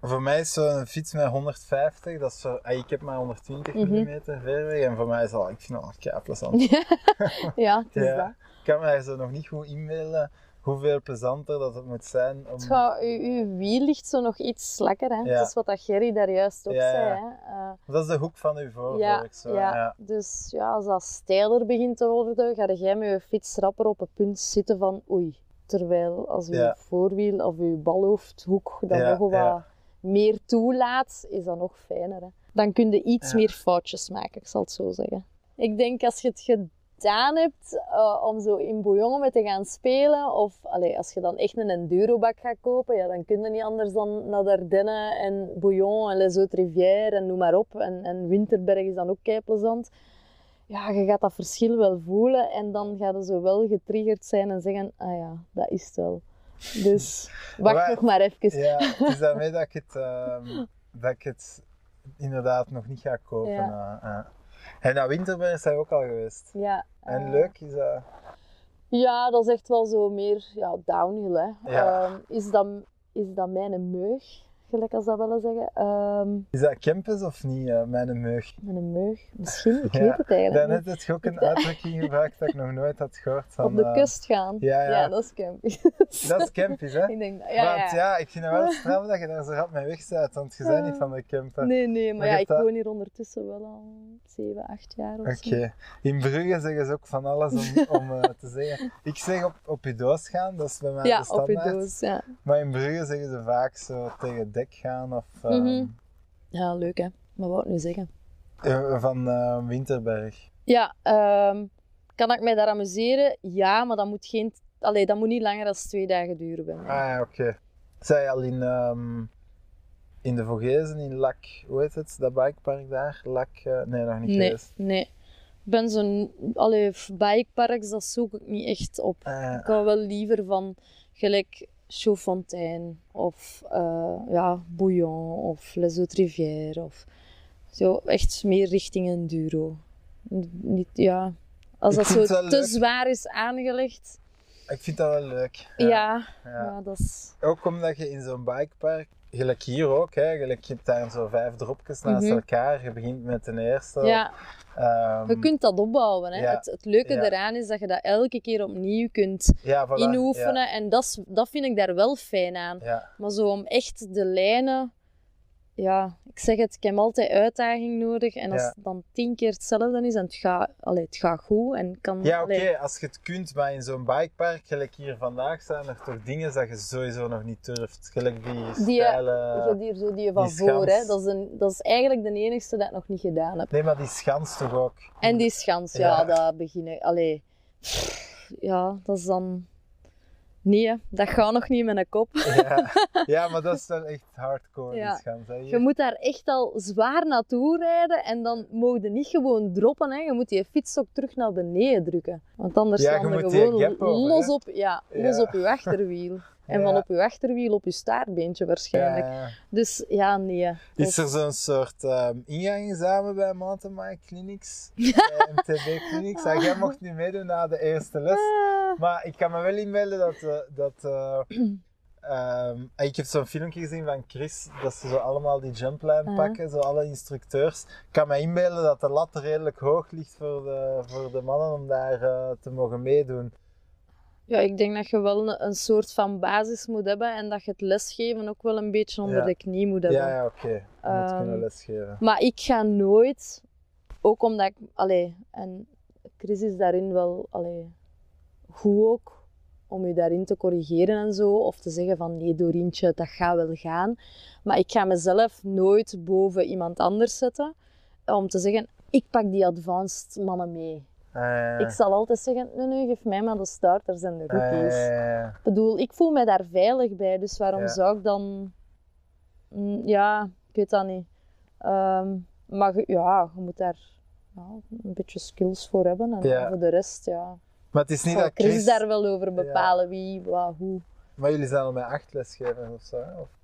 Speaker 1: voor mij is zo'n fiets met 150, dat is zo, ah, ik heb maar 120
Speaker 2: Mhm.
Speaker 1: mm verweg en voor mij is dat, ik vind dat wel plezant.
Speaker 2: ja, het is
Speaker 1: Ja.
Speaker 2: dat.
Speaker 1: Ik kan me daar zo nog niet goed inbeelden hoeveel plezanter dat het moet zijn om...
Speaker 2: Uw, wiel ligt zo nog iets slakker. Hè?
Speaker 1: Ja.
Speaker 2: Dat is wat dat Gerry daar juist ook
Speaker 1: Ja,
Speaker 2: zei. Hè? Eh,
Speaker 1: Dat is de hoek van uw
Speaker 2: ja,
Speaker 1: zo.
Speaker 2: ja. Dus ja, als dat steiler begint te worden, ga jij met je fiets rapper op het punt zitten van oei. Terwijl als uw voorwiel of uw balhoofdhoek dat
Speaker 1: Ja,
Speaker 2: nog wat meer toelaat, is dat nog fijner. Hè? Dan kun je iets meer foutjes maken, ik zal het zo zeggen. Ik denk als je het gedaan hebt eh, om zo in bouillon mee te gaan spelen, of allee, als je dan echt een endurobak gaat kopen, ja, dan kun je niet anders dan naar de Ardennen en bouillon en Les Hautes Rivières en noem maar op. En, en Winterberg is dan ook kei plezant. Ja, je gaat dat verschil wel voelen en dan gaat je zo wel getriggerd zijn en zeggen, ah ja, dat is het wel. Dus wacht
Speaker 1: Maar-
Speaker 2: nog maar even.
Speaker 1: Ja, het is daarmee dat ik het, ehm, dat ik het inderdaad nog niet ga kopen.
Speaker 2: Ja.
Speaker 1: eh, eh. En naar Winterberg is hij ook al geweest.
Speaker 2: Ja,
Speaker 1: En
Speaker 2: eh,
Speaker 1: leuk is dat.
Speaker 2: Ja, dat is echt wel zo meer ja, downhill. Hè.
Speaker 1: Ja.
Speaker 2: Ehm, is, dat, is dat mijn meug, gelijk als dat willen zeggen? Ehm
Speaker 1: Is dat campus of niet, eh, mijn meug?
Speaker 2: mijn meug? Misschien, ik
Speaker 1: Ja,
Speaker 2: weet het eigenlijk
Speaker 1: Daarnet
Speaker 2: niet.
Speaker 1: heb je ook een uitdrukking gebruikt dat ik nog nooit had gehoord. Van,
Speaker 2: Op de
Speaker 1: eh,
Speaker 2: kust gaan.
Speaker 1: ja, ja.
Speaker 2: dat is camping.
Speaker 1: Dat is campus, hè?
Speaker 2: ik denk, dat- ja,
Speaker 1: Want
Speaker 2: ja.
Speaker 1: ja, ik vind het wel straf dat je daar zo rap mee weg bent, want je bent niet van de camper.
Speaker 2: Nee, nee, maar,
Speaker 1: Maar
Speaker 2: ja, ik
Speaker 1: dat-
Speaker 2: woon hier ondertussen wel al 7, 8 jaar of zo.
Speaker 1: Oké. In Brugge zeggen ze ook van alles om, om eh, te zeggen. Ik zeg op, op je doos gaan, dat is bij mij
Speaker 2: Ja,
Speaker 1: de
Speaker 2: op je
Speaker 1: standaard.
Speaker 2: doos, ja.
Speaker 1: Maar in Brugge zeggen ze vaak zo tegen dek gaan of eh,
Speaker 2: Mhm. Ja, leuk hè. Maar wat wou ik nu zeggen?
Speaker 1: eh, van eh, Winterberg.
Speaker 2: Ja, ehm, kan ik mij daar amuseren? Ja, maar dat moet, geen, allee, dat moet niet langer dan twee dagen duren bij mij.
Speaker 1: Ah ja, oké. Zij al in, ehm, in de Vogezen, in Lak, hoe heet het, dat bikepark daar? Lak, eh, nee, nog niet
Speaker 2: Nee,
Speaker 1: geweest.
Speaker 2: nee. Ik ben zo'n... Allee, bikeparks, dat zoek ik niet echt op.
Speaker 1: Ah,
Speaker 2: Ik hou wel liever van gelijk Chaudfontaine of eh, ja, Bouillon of Les Rivières of zo echt meer richting enduro. N- Niet, ja, als dat zo te
Speaker 1: leuk.
Speaker 2: zwaar is aangelegd,
Speaker 1: ik vind dat wel leuk.
Speaker 2: ja,
Speaker 1: Ja.
Speaker 2: ja. dat is...
Speaker 1: Ook omdat je in zo'n bikepark, gelijk hier ook, hè, gelijk je hebt daar zo vijf dropjes naast
Speaker 2: Mhm.
Speaker 1: elkaar. Je begint met de eerste.
Speaker 2: Ja,
Speaker 1: Ehm,
Speaker 2: je kunt dat opbouwen. Hè.
Speaker 1: ja,
Speaker 2: Het, het leuke
Speaker 1: ja.
Speaker 2: eraan is dat je dat elke keer opnieuw kunt
Speaker 1: voilà,
Speaker 2: inoefenen. En dat, dat vind ik daar wel fijn aan. Maar zo om echt de lijnen, ja, ik zeg het, ik heb altijd uitdaging nodig. En als
Speaker 1: Ja.
Speaker 2: het dan tien keer hetzelfde is en het gaat, allee, het gaat goed en kan.
Speaker 1: Ja, oké, als je het kunt, maar in zo'n bikepark, gelijk hier vandaag, zijn er toch dingen dat je sowieso nog niet durft. Gelijk die
Speaker 2: Die, je hebt hier zo die van
Speaker 1: die
Speaker 2: voor, hè. Dat is, een, dat is eigenlijk de enigste dat ik nog niet gedaan heb.
Speaker 1: Nee, maar die schans toch ook.
Speaker 2: En die schans, ja,
Speaker 1: Ja.
Speaker 2: dat beginnen. Allee, ja, dat is dan. Nee, hè, dat gaat nog niet met een kop.
Speaker 1: Ja. ja, maar dat is wel echt hardcore,
Speaker 2: Ja.
Speaker 1: Hè.
Speaker 2: Je moet daar echt al zwaar naartoe rijden en dan mogen je niet gewoon droppen. Hè. Je moet die fiets ook terug naar beneden drukken. Want anders
Speaker 1: Ja, je
Speaker 2: je gewoon
Speaker 1: over,
Speaker 2: los, op, ja,
Speaker 1: Ja.
Speaker 2: los op je achterwiel. En van op je achterwiel op je staartbeentje waarschijnlijk.
Speaker 1: Ja.
Speaker 2: Dus ja, nee.
Speaker 1: Is er zo'n soort ehm ingang samen bij mountainbike clinics? bij MTB clinics? Ja, jij mocht niet meedoen na de eerste les.
Speaker 2: Ah,
Speaker 1: Maar ik kan me wel inbeelden dat... eh, dat eh, ehm, ik heb zo'n filmpje gezien van Chris, dat ze zo allemaal die jumpline
Speaker 2: Ah.
Speaker 1: pakken, zo alle instructeurs. Ik kan me inbeelden dat de lat redelijk hoog ligt voor de, voor de mannen om daar eh, te mogen meedoen.
Speaker 2: Ja, ik denk dat je wel een, soort van basis moet hebben en dat je het lesgeven ook wel een beetje onder
Speaker 1: Ja.
Speaker 2: de knie moet hebben.
Speaker 1: Ja, ja, oké. Je moet
Speaker 2: Ehm,
Speaker 1: kunnen lesgeven.
Speaker 2: Maar ik ga nooit, ook omdat ik, allee, en Chris is daarin wel, allee, goed ook, om je daarin te corrigeren en zo, of te zeggen van nee Dorientje, dat gaat wel gaan. Maar ik ga mezelf nooit boven iemand anders zetten, om te zeggen, ik pak die advanced mannen mee.
Speaker 1: Eh,
Speaker 2: Ik zal altijd zeggen, nee, nee, geef mij maar de starters en de rookies.
Speaker 1: eh,
Speaker 2: Ik bedoel, ik voel mij daar veilig bij, dus waarom zou ik dan... Mm, Ja, ik weet dat niet. Ehm, maar ja, je moet daar ja, een beetje skills voor hebben. En voor de rest, ja...
Speaker 1: maar het is niet
Speaker 2: zal
Speaker 1: dat
Speaker 2: Chris
Speaker 1: Chris...
Speaker 2: daar wel over bepalen wie, wat, hoe.
Speaker 1: Maar jullie zijn al met acht lesgevers of zo? Of-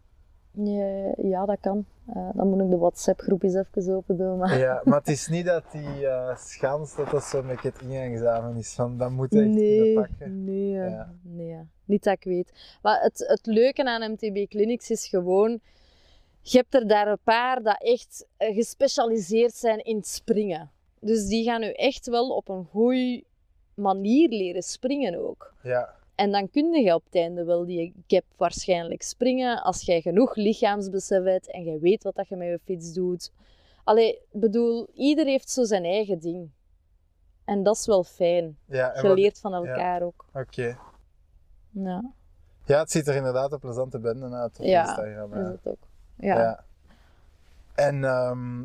Speaker 2: Ja, ja, dat kan. Eh, dan moet ik de WhatsApp-groep eens even open doen. Maar...
Speaker 1: Ja, maar het is niet dat die eh, schans, dat dat zo met het ingangsexamen is. Van, dat moet je echt
Speaker 2: Nee,
Speaker 1: pakken.
Speaker 2: nee,
Speaker 1: Ja.
Speaker 2: nee, niet dat ik weet. Maar het, het leuke aan MTB Clinics is gewoon, je hebt er daar een paar dat echt eh, gespecialiseerd zijn in het springen. Dus die gaan u echt wel op een goede manier leren springen ook.
Speaker 1: Ja,
Speaker 2: En dan kun je op het einde wel die gap waarschijnlijk springen als jij genoeg lichaamsbesef hebt en je weet wat dat je met je fiets doet. Allee, bedoel, ieder heeft zo zijn eigen ding. En dat is wel fijn.
Speaker 1: ja. wat-
Speaker 2: leert van elkaar ook.
Speaker 1: Oké.
Speaker 2: Ja,
Speaker 1: Ja, het ziet er inderdaad een plezante bende uit op
Speaker 2: Ja,
Speaker 1: Instagram.
Speaker 2: is
Speaker 1: Ja.
Speaker 2: het ook. Ja.
Speaker 1: Ja. En ehm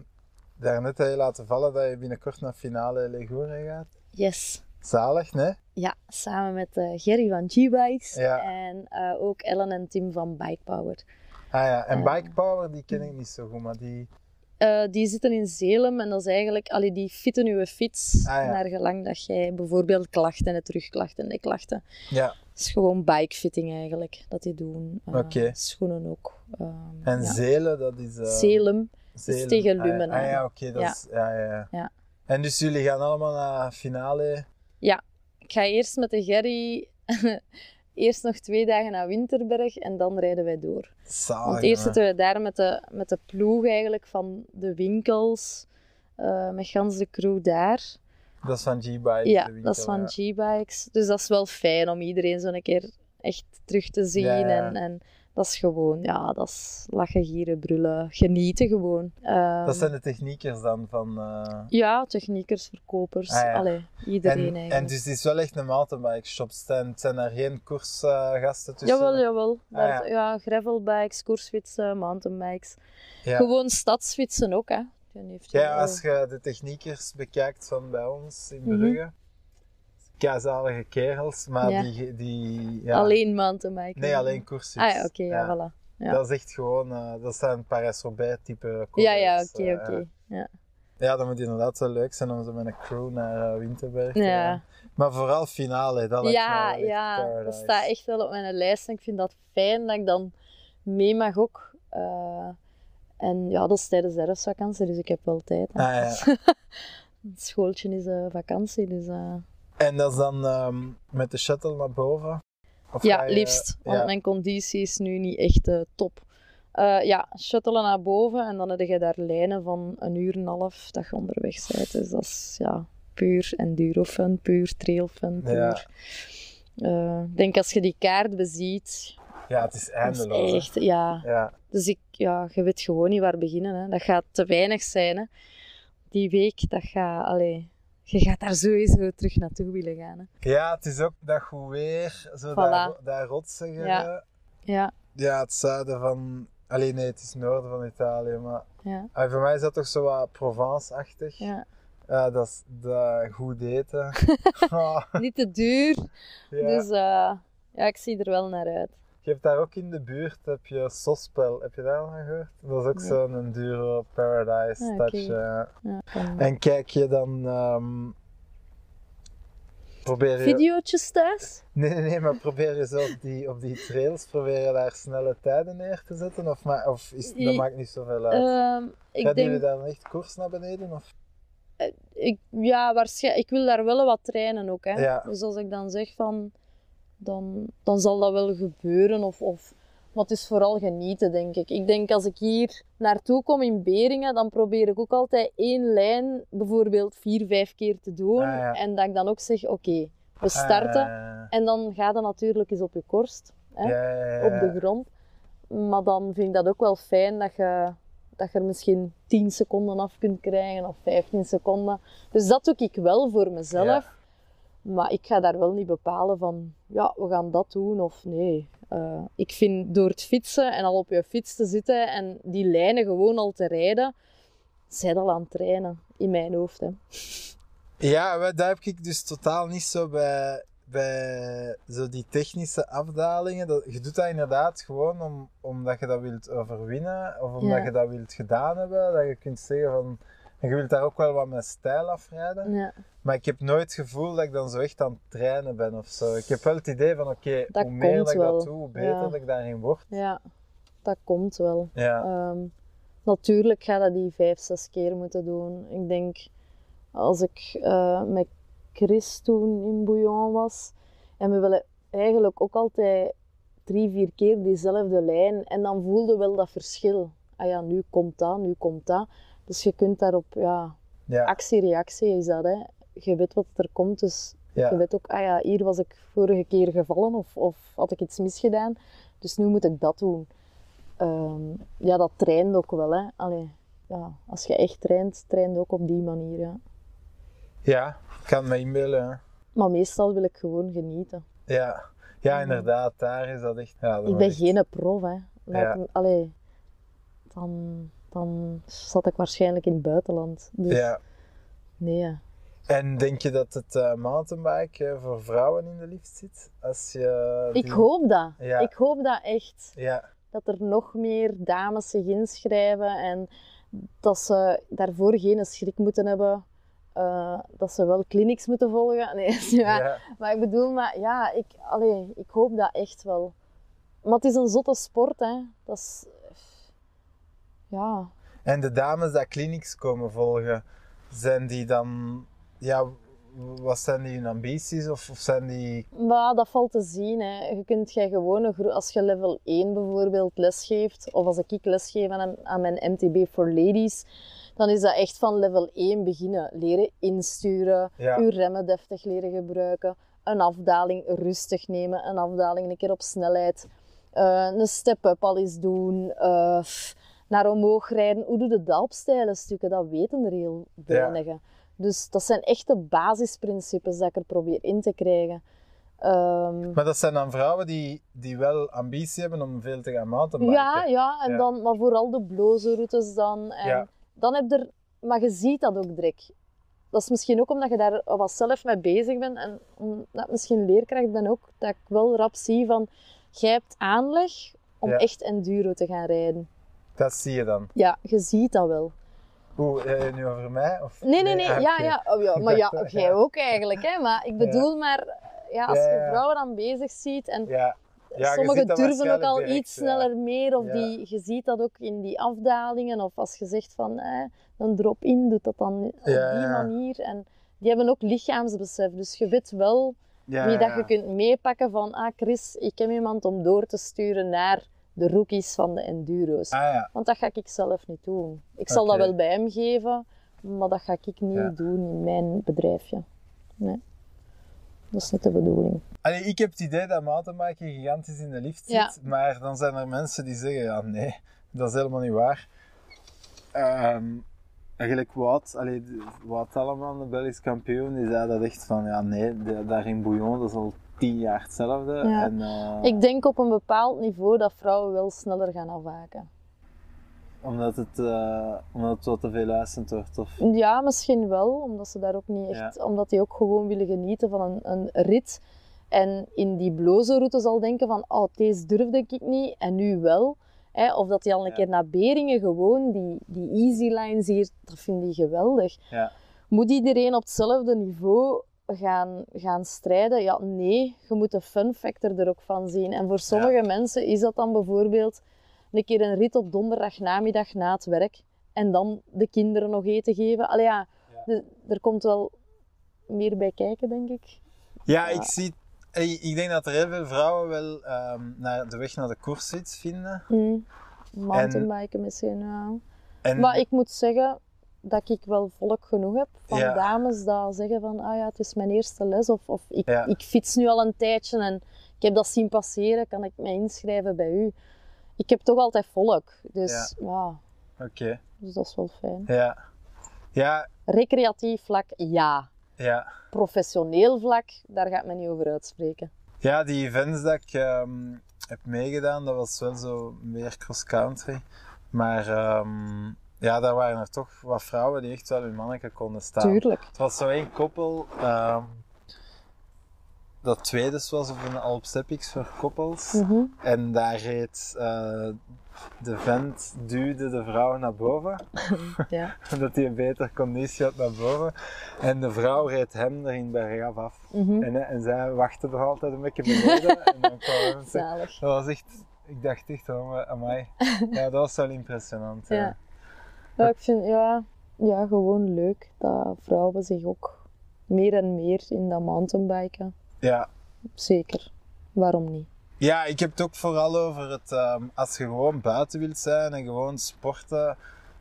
Speaker 1: daarnet heb je laten vallen dat je binnenkort naar finale Legure gaat.
Speaker 2: Yes.
Speaker 1: Zalig, nee?
Speaker 2: Ja, samen met eh, Gerry van G-Bikes
Speaker 1: Ja.
Speaker 2: en eh, ook Ellen en Tim van Bike Power.
Speaker 1: Ah ja, en
Speaker 2: Eh.
Speaker 1: Bike Power, die ken ik niet zo goed, maar die...
Speaker 2: Die zitten in Zelem en dat is eigenlijk, allee, die fitten uw fiets
Speaker 1: Ah, ja.
Speaker 2: naar gelang dat jij bijvoorbeeld klachten hebt, terugklachten en klachten.
Speaker 1: Ja,
Speaker 2: Het is gewoon bikefitting eigenlijk, dat die doen.
Speaker 1: Oké.
Speaker 2: Schoenen ook. Ehm,
Speaker 1: en
Speaker 2: ja.
Speaker 1: Zelen, dat is...
Speaker 2: Zelem.
Speaker 1: Zelen.
Speaker 2: tegen
Speaker 1: Ah, ja. Ah, ja, oké, dat
Speaker 2: Ja.
Speaker 1: is... Ja, ja, ja.
Speaker 2: Ja.
Speaker 1: En dus jullie gaan allemaal naar finale...
Speaker 2: Ik ga eerst met de Gerry eerst nog twee dagen naar Winterberg en dan rijden wij door.
Speaker 1: Zalig,
Speaker 2: Want eerst zitten we daar met de, met de ploeg eigenlijk van de winkels, eh, met gans de crew daar.
Speaker 1: Dat is van G-Bike.
Speaker 2: ja,
Speaker 1: winkel,
Speaker 2: dat is van
Speaker 1: ja.
Speaker 2: G-Bikes. Dus dat is wel fijn om iedereen zo een keer echt terug te zien.
Speaker 1: Ja, ja.
Speaker 2: En, en dat is gewoon, ja, dat is lachen, gieren, brullen, genieten gewoon. Ehm,
Speaker 1: Dat zijn de techniekers dan van... eh,
Speaker 2: Ja, techniekers, verkopers,
Speaker 1: Ah, ja.
Speaker 2: allee, iedereen
Speaker 1: En,
Speaker 2: eigenlijk.
Speaker 1: en dus het is wel echt een mountainbike shop. Het zijn, zijn er geen koersgasten tussen.
Speaker 2: Jawel, jawel.
Speaker 1: Ah,
Speaker 2: Daar-
Speaker 1: ja.
Speaker 2: ja. gravelbikes, koersfietsen, mountainbikes.
Speaker 1: Ja.
Speaker 2: Gewoon stadsfietsen ook, hè.
Speaker 1: Ja, als je de techniekers bekijkt van bij ons in
Speaker 2: Mhm.
Speaker 1: Brugge, keizalige kerels, maar
Speaker 2: Ja.
Speaker 1: die, die ja.
Speaker 2: Alleen mountainbike.
Speaker 1: Nee, alleen koersfiets.
Speaker 2: Ah ja, oké, ja, voilà. ja.
Speaker 1: Dat is echt gewoon, eh, dat zijn Parijs-Roubaix type
Speaker 2: Ja, ja, oké,
Speaker 1: eh,
Speaker 2: oké. Ja.
Speaker 1: Ja, dat moet inderdaad wel leuk zijn om zo met een crew naar eh, Winterberg te
Speaker 2: Ja.
Speaker 1: gaan. Maar vooral finale, dat lijkt
Speaker 2: Ja, ja, dat staat echt wel op mijn lijst en ik vind dat fijn dat ik dan mee mag ook. En ja, dat is tijdens de herfstvakantie, dus ik heb wel tijd. hè.
Speaker 1: Ah, ja.
Speaker 2: Het schooltje is eh, vakantie, dus
Speaker 1: En dat is dan ehm, met de shuttle naar boven? Of
Speaker 2: ja,
Speaker 1: je-
Speaker 2: liefst. Want
Speaker 1: ja.
Speaker 2: mijn conditie is nu niet echt eh, top. Eh, ja, shuttelen naar boven en dan heb je daar lijnen van een uur en een half dat je onderweg bent. Dus dat is ja, puur enduro-fun, puur trail-fun, puur...
Speaker 1: Ja.
Speaker 2: Eh, ik denk als je die kaart beziet,
Speaker 1: Ja, het is eindeloos.
Speaker 2: echt, ja.
Speaker 1: Ja.
Speaker 2: Dus ik, ja, je weet gewoon niet waar beginnen. Hè. Dat gaat te weinig zijn. Hè. Die week, dat gaat, allee, je gaat daar sowieso terug naartoe willen gaan. Hè.
Speaker 1: ja, het is ook dat goed weer, zo
Speaker 2: Voilà.
Speaker 1: dat, dat rotsige.
Speaker 2: Ja. Ja,
Speaker 1: Ja, het zuiden van... Alleen nee, het is noorden van Italië, maar
Speaker 2: ja,
Speaker 1: ah, voor mij is dat toch zo wat Provence-achtig.
Speaker 2: ja.
Speaker 1: Ja, dat is goed eten.
Speaker 2: Niet te duur,
Speaker 1: ja.
Speaker 2: dus eh, ja, ik zie er wel naar uit.
Speaker 1: Je hebt daar ook in de buurt, heb je Sospel. Heb je daar al van gehoord? Dat is ook zo'n Enduro Paradise
Speaker 2: Ah,
Speaker 1: ja.
Speaker 2: Ja,
Speaker 1: En kijk je dan... ehm, probeer je...
Speaker 2: videootjes thuis?
Speaker 1: Nee, nee, nee, maar probeer je zo op die, op die trails, probeer je daar snelle tijden neer te zetten? Of, ma of is, dat maakt niet zoveel uit?
Speaker 2: Ehm, ik
Speaker 1: Gaan jullie
Speaker 2: denk,
Speaker 1: daar dan echt koers naar beneden? Of?
Speaker 2: ik, ja, waarschijnlijk, ik wil daar wel wat trainen ook. Hè.
Speaker 1: Ja.
Speaker 2: Dus als ik dan zeg van, dan, dan zal dat wel gebeuren. Of, of, maar het is vooral genieten, denk ik. Ik denk als ik hier naartoe kom in Beringen, dan probeer ik ook altijd één lijn, bijvoorbeeld vier, vijf keer te doen.
Speaker 1: Ah, ja.
Speaker 2: En dat ik dan ook zeg, oké, we starten.
Speaker 1: Eh,
Speaker 2: En dan gaat het natuurlijk eens op je korst, hè, op de grond. Maar dan vind ik dat ook wel fijn dat je, dat je er misschien 10 seconden af kunt krijgen of 15 seconden. Dus dat doe ik wel voor mezelf.
Speaker 1: Ja.
Speaker 2: Maar ik ga daar wel niet bepalen van, ja, we gaan dat doen of nee. Eh, ik vind door het fietsen en al op je fiets te zitten en die lijnen gewoon al te rijden, zij al aan het trainen in mijn hoofd. Hè.
Speaker 1: Ja, dat heb ik dus totaal niet zo bij, bij zo die technische afdalingen. Dat, je doet dat inderdaad gewoon om, omdat je dat wilt overwinnen of omdat
Speaker 2: Ja.
Speaker 1: je dat wilt gedaan hebben. Dat je kunt zeggen van, en je wilt daar ook wel wat met stijl afrijden.
Speaker 2: Ja,
Speaker 1: Maar ik heb nooit het gevoel dat ik dan zo echt aan het trainen ben of zo. Ik heb wel het idee van, oké, hoe meer dat ik
Speaker 2: wel.
Speaker 1: dat doe, hoe beter
Speaker 2: Ja.
Speaker 1: dat ik daarin word.
Speaker 2: ja, dat komt wel.
Speaker 1: Ja,
Speaker 2: Ehm, natuurlijk ga dat die vijf, zes keer moeten doen. Ik denk, als ik eh, met Chris toen in Bouillon was, en we willen eigenlijk ook altijd drie, vier keer diezelfde lijn, en dan voelde wel dat verschil. Ah ja, nu komt dat, nu komt dat. Dus je kunt daarop, ja,
Speaker 1: ja,
Speaker 2: actie-reactie is dat, hè. Je weet wat er komt, dus je weet ook, ah ja, hier was ik vorige keer gevallen of, of had ik iets misgedaan. Dus nu moet ik dat doen. Ehm, ja, dat traint ook wel, hè. Allee, ja, als je echt traint, traint ook op die manier, ja.
Speaker 1: ja, ik kan me inbeelden.
Speaker 2: Maar meestal wil ik gewoon genieten.
Speaker 1: Ja. ja,
Speaker 2: Mhm.
Speaker 1: inderdaad, daar is dat echt... Ja, dat
Speaker 2: Ik ben
Speaker 1: echt-
Speaker 2: geen prof, hè. Laat
Speaker 1: Ja.
Speaker 2: me- allee, dan, dan zat ik waarschijnlijk in het buitenland. Dus
Speaker 1: Ja.
Speaker 2: nee.
Speaker 1: En denk je dat het mountainbike eh, voor vrouwen in de lift zit? Als je
Speaker 2: Ik hoop dat.
Speaker 1: Ja.
Speaker 2: Ik hoop dat echt.
Speaker 1: Ja,
Speaker 2: dat er nog meer dames zich inschrijven en dat ze daarvoor geen schrik moeten hebben. eh, dat ze wel clinics moeten volgen. Nee, ja.
Speaker 1: ja.
Speaker 2: maar ik bedoel, maar ja, ik, allee, ik hoop dat echt wel. Maar het is een zotte sport, hè. Dat is... Ja,
Speaker 1: En de dames die clinics komen volgen, zijn die dan... Ja, wat zijn die hun ambities? Of, of zijn die...
Speaker 2: maar dat valt te zien. Hè. Je kunt jij gewoon, een als je level 1 bijvoorbeeld lesgeeft, of als ik lesgeef aan, aan mijn MTB for Ladies, dan is dat echt van level 1 beginnen. Leren insturen,
Speaker 1: Ja.
Speaker 2: uw remmen deftig leren gebruiken, een afdaling rustig nemen, een afdaling een keer op snelheid, eh, een step-up al eens doen, eh, naar omhoog rijden. Hoe doe je dat op steile stukken? Dat weten er heel weinigen. Dus dat zijn echte basisprincipes dat ik er probeer in te krijgen. Ehm,
Speaker 1: Maar dat zijn dan vrouwen die, die wel ambitie hebben om veel te gaan mountainbiken.
Speaker 2: ja, ja, en
Speaker 1: Ja.
Speaker 2: Dan, maar vooral de bloze routes dan. En
Speaker 1: Ja.
Speaker 2: dan heb je er, maar je ziet dat ook direct. Dat is misschien ook omdat je daar wat zelf mee bezig bent en omdat ik misschien leerkracht ben ook, dat ik wel rap zie van, jij hebt aanleg om
Speaker 1: Ja.
Speaker 2: echt enduro te gaan rijden.
Speaker 1: Dat zie je dan.
Speaker 2: Ja, je ziet dat wel.
Speaker 1: Oeh, eh, nu over mij? Of...
Speaker 2: Nee, nee, nee,
Speaker 1: ah,
Speaker 2: ja, ja, oh, ja, maar ja, jij
Speaker 1: ja.
Speaker 2: ook eigenlijk, hè. Maar ik bedoel maar, ja, als je vrouwen dan bezig ziet en
Speaker 1: Ja. Ja, je
Speaker 2: Sommigen durven ook al
Speaker 1: direct,
Speaker 2: iets sneller meer, of die, je ziet dat ook in die afdalingen, of als je zegt van eh, een drop-in, doet dat dan op die manier. En die hebben ook lichaamsbesef, dus je weet wel wie dat je kunt meepakken van, ah Chris, ik heb iemand om door te sturen naar de rookies van de enduro's.
Speaker 1: Ah ja.
Speaker 2: Want dat ga ik zelf niet doen. Ik zal dat wel bij hem geven, maar dat ga ik niet
Speaker 1: Ja.
Speaker 2: doen in mijn bedrijfje. Nee. Dat is niet de bedoeling.
Speaker 1: Allee, ik heb het idee dat mountainbiken gigantisch in de lift zit,
Speaker 2: Ja.
Speaker 1: maar dan zijn er mensen die zeggen, ja nee, dat is helemaal niet waar. Ehm eigenlijk Wout, allee, Wout de Belgisch kampioen, die zei dat echt van, ja nee, daar in Bouillon, dat is al tien jaar hetzelfde.
Speaker 2: Ja.
Speaker 1: En, eh,
Speaker 2: Ik denk op een bepaald niveau dat vrouwen wel sneller gaan afhaken.
Speaker 1: Omdat het, eh, omdat het wat te veel eisend wordt, of...
Speaker 2: Ja, misschien wel, omdat ze daar ook niet echt, omdat die ook gewoon willen genieten van een, een rit. En in die bloze route zal denken van, oh, deze durfde ik niet en nu wel. Hè, of dat die al een
Speaker 1: Ja.
Speaker 2: keer naar Beringen gewoon, die, die easy lines hier, dat vind ik geweldig.
Speaker 1: Ja.
Speaker 2: Moet iedereen op hetzelfde niveau gaan, gaan strijden? Ja, nee. Je moet de fun factor er ook van zien. En voor sommige mensen is dat dan bijvoorbeeld een keer een rit op donderdag namiddag na het werk. En dan de kinderen nog eten geven. Allee ja, er komt wel meer bij kijken, denk ik.
Speaker 1: Ja,
Speaker 2: Ja.
Speaker 1: ik zie... Ik denk dat er heel veel vrouwen wel ehm, naar de weg naar de koersfiets vinden.
Speaker 2: Mm. Mountainbiken misschien, ja.
Speaker 1: En,
Speaker 2: Maar ik moet zeggen dat ik wel volk genoeg heb van
Speaker 1: Ja.
Speaker 2: dames die zeggen van ah ja, het is mijn eerste les of, of ik,
Speaker 1: Ja.
Speaker 2: ik fiets nu al een tijdje en ik heb dat zien passeren, kan ik mij inschrijven bij u? Ik heb toch altijd volk, dus ja,
Speaker 1: Oké,
Speaker 2: dus dat is wel fijn.
Speaker 1: ja. Ja,
Speaker 2: Recreatief vlak, ja.
Speaker 1: ja.
Speaker 2: Professioneel vlak, daar gaat men niet over uitspreken.
Speaker 1: Ja, die events dat ik ehm, heb meegedaan, dat was wel zo meer cross-country. Maar ehm, ja, daar waren er toch wat vrouwen die echt wel hun manneke konden staan.
Speaker 2: Tuurlijk.
Speaker 1: Het was zo één koppel ehm, dat tweedes was op een Alpstepics voor koppels.
Speaker 2: Mhm.
Speaker 1: En daar reed eh, de vent duwde de vrouw naar boven,
Speaker 2: Ja.
Speaker 1: omdat hij een betere conditie had naar boven. En de vrouw reed hem erin bergaf af.
Speaker 2: Mhm.
Speaker 1: En, eh, en zij wachtte er altijd een beetje beneden. en dan kwam.
Speaker 2: Zalig.
Speaker 1: Dat was echt, ik dacht echt, oh, amai. Ja, dat was wel impressionant. Ja.
Speaker 2: Ja. Ja, ik vind ja, ja, gewoon leuk dat vrouwen zich ook meer en meer in dat mountainbiken.
Speaker 1: ja.
Speaker 2: Zeker. Waarom niet?
Speaker 1: Ja, ik heb het ook vooral over het, ehm, als je gewoon buiten wilt zijn en gewoon sporten,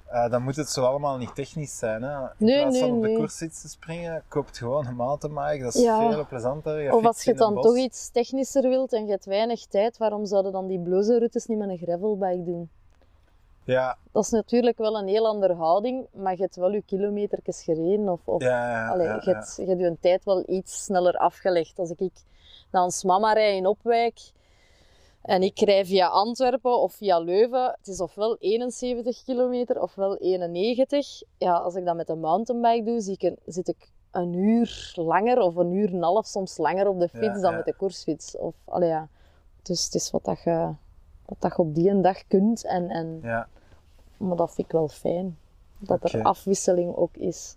Speaker 1: eh, dan moet het zo allemaal niet technisch zijn. Hè? In
Speaker 2: Nee,
Speaker 1: plaats van
Speaker 2: nee,
Speaker 1: op de
Speaker 2: nee.
Speaker 1: koersfiets te springen, koopt gewoon een mountainbike. Dat is
Speaker 2: Ja.
Speaker 1: veel plezanter. Je
Speaker 2: Of als je dan toch iets technischer wilt en je hebt weinig tijd, waarom zouden dan die bloze routes niet met een gravelbike doen?
Speaker 1: Ja,
Speaker 2: Dat is natuurlijk wel een heel andere houding, maar je hebt wel je kilometertjes gereden. Of, of
Speaker 1: ja, ja.
Speaker 2: allee,
Speaker 1: ja,
Speaker 2: je, hebt, je hebt je tijd wel iets sneller afgelegd. Als ik naar ons mama rijd in Opwijk en ik rij via Antwerpen of via Leuven, het is ofwel 71 kilometer ofwel 91. Ja, als ik dat met een mountainbike doe, zie ik een- zit ik een uur langer of een uur en een half soms langer op de fiets dan met de koersfiets. Of, allee, ja. Dus het is wat, dat je, wat dat je op die een dag kunt. En, en,
Speaker 1: ja.
Speaker 2: Maar dat vind ik wel fijn. Dat er afwisseling ook is.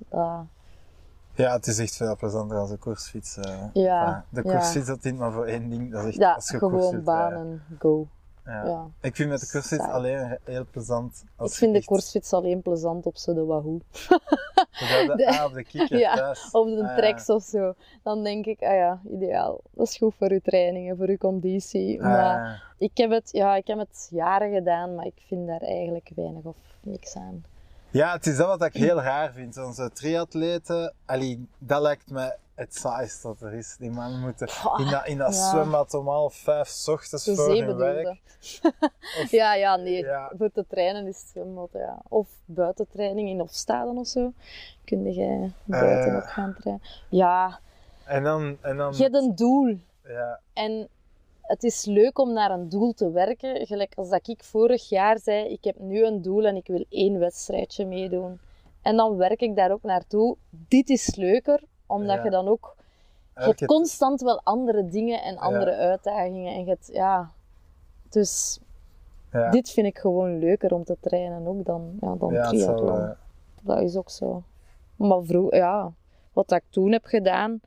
Speaker 1: Ja, het is echt veel plezanter dan een koersfiets. eh.
Speaker 2: Ja,
Speaker 1: de
Speaker 2: ja.
Speaker 1: koersfiets dat dient maar voor één ding. Dat is echt
Speaker 2: ja,
Speaker 1: als je
Speaker 2: gewoon
Speaker 1: wilt
Speaker 2: baan
Speaker 1: rijden.
Speaker 2: en go.
Speaker 1: Ja.
Speaker 2: Ja.
Speaker 1: Ik vind met de koersfiets alleen heel plezant. Als
Speaker 2: Ik vind de
Speaker 1: echt-
Speaker 2: koersfiets alleen plezant op zo de Wahoo.
Speaker 1: Je zou de,
Speaker 2: de-
Speaker 1: ah, op de kikker
Speaker 2: Ja,
Speaker 1: thuis.
Speaker 2: Of de
Speaker 1: Ah, ja.
Speaker 2: treks of zo. Dan denk ik, ah ja, ideaal. Dat is goed voor uw trainingen, voor uw conditie.
Speaker 1: Ah,
Speaker 2: Maar ik heb, het, ja, ik heb het jaren gedaan, maar ik vind daar eigenlijk weinig of niks aan.
Speaker 1: Ja, het is dat wat ik heel raar vind. Onze triatleten, allee, dat lijkt me het saaiste dat er is. Die mannen moeten in dat, in dat
Speaker 2: Ja.
Speaker 1: zwembad om half vijf ochtends voor hun
Speaker 2: bedoelde.
Speaker 1: werk. Of-
Speaker 2: Ja, ja, nee.
Speaker 1: Ja.
Speaker 2: Voor te trainen is het zwembad, ja. Of buitentraining in Hofstade of zo. Kun je buiten
Speaker 1: Eh.
Speaker 2: ook gaan trainen. Ja,
Speaker 1: En dan, en dan
Speaker 2: je hebt een doel.
Speaker 1: ja,
Speaker 2: En het is leuk om naar een doel te werken. Gelijk als dat ik vorig jaar zei, ik heb nu een doel en ik wil één wedstrijdje meedoen. En dan werk ik daar ook naartoe. Dit is leuker, omdat
Speaker 1: Ja.
Speaker 2: je dan ook... Je hebt constant wel andere dingen en andere uitdagingen. En je hebt, ja... Dus
Speaker 1: ja,
Speaker 2: dit vind ik gewoon leuker om te trainen ook dan, ja, dan
Speaker 1: ja, het zal,
Speaker 2: triathlon.
Speaker 1: eh,
Speaker 2: Dat is ook zo. Maar vroeg, ja, wat ik toen heb gedaan,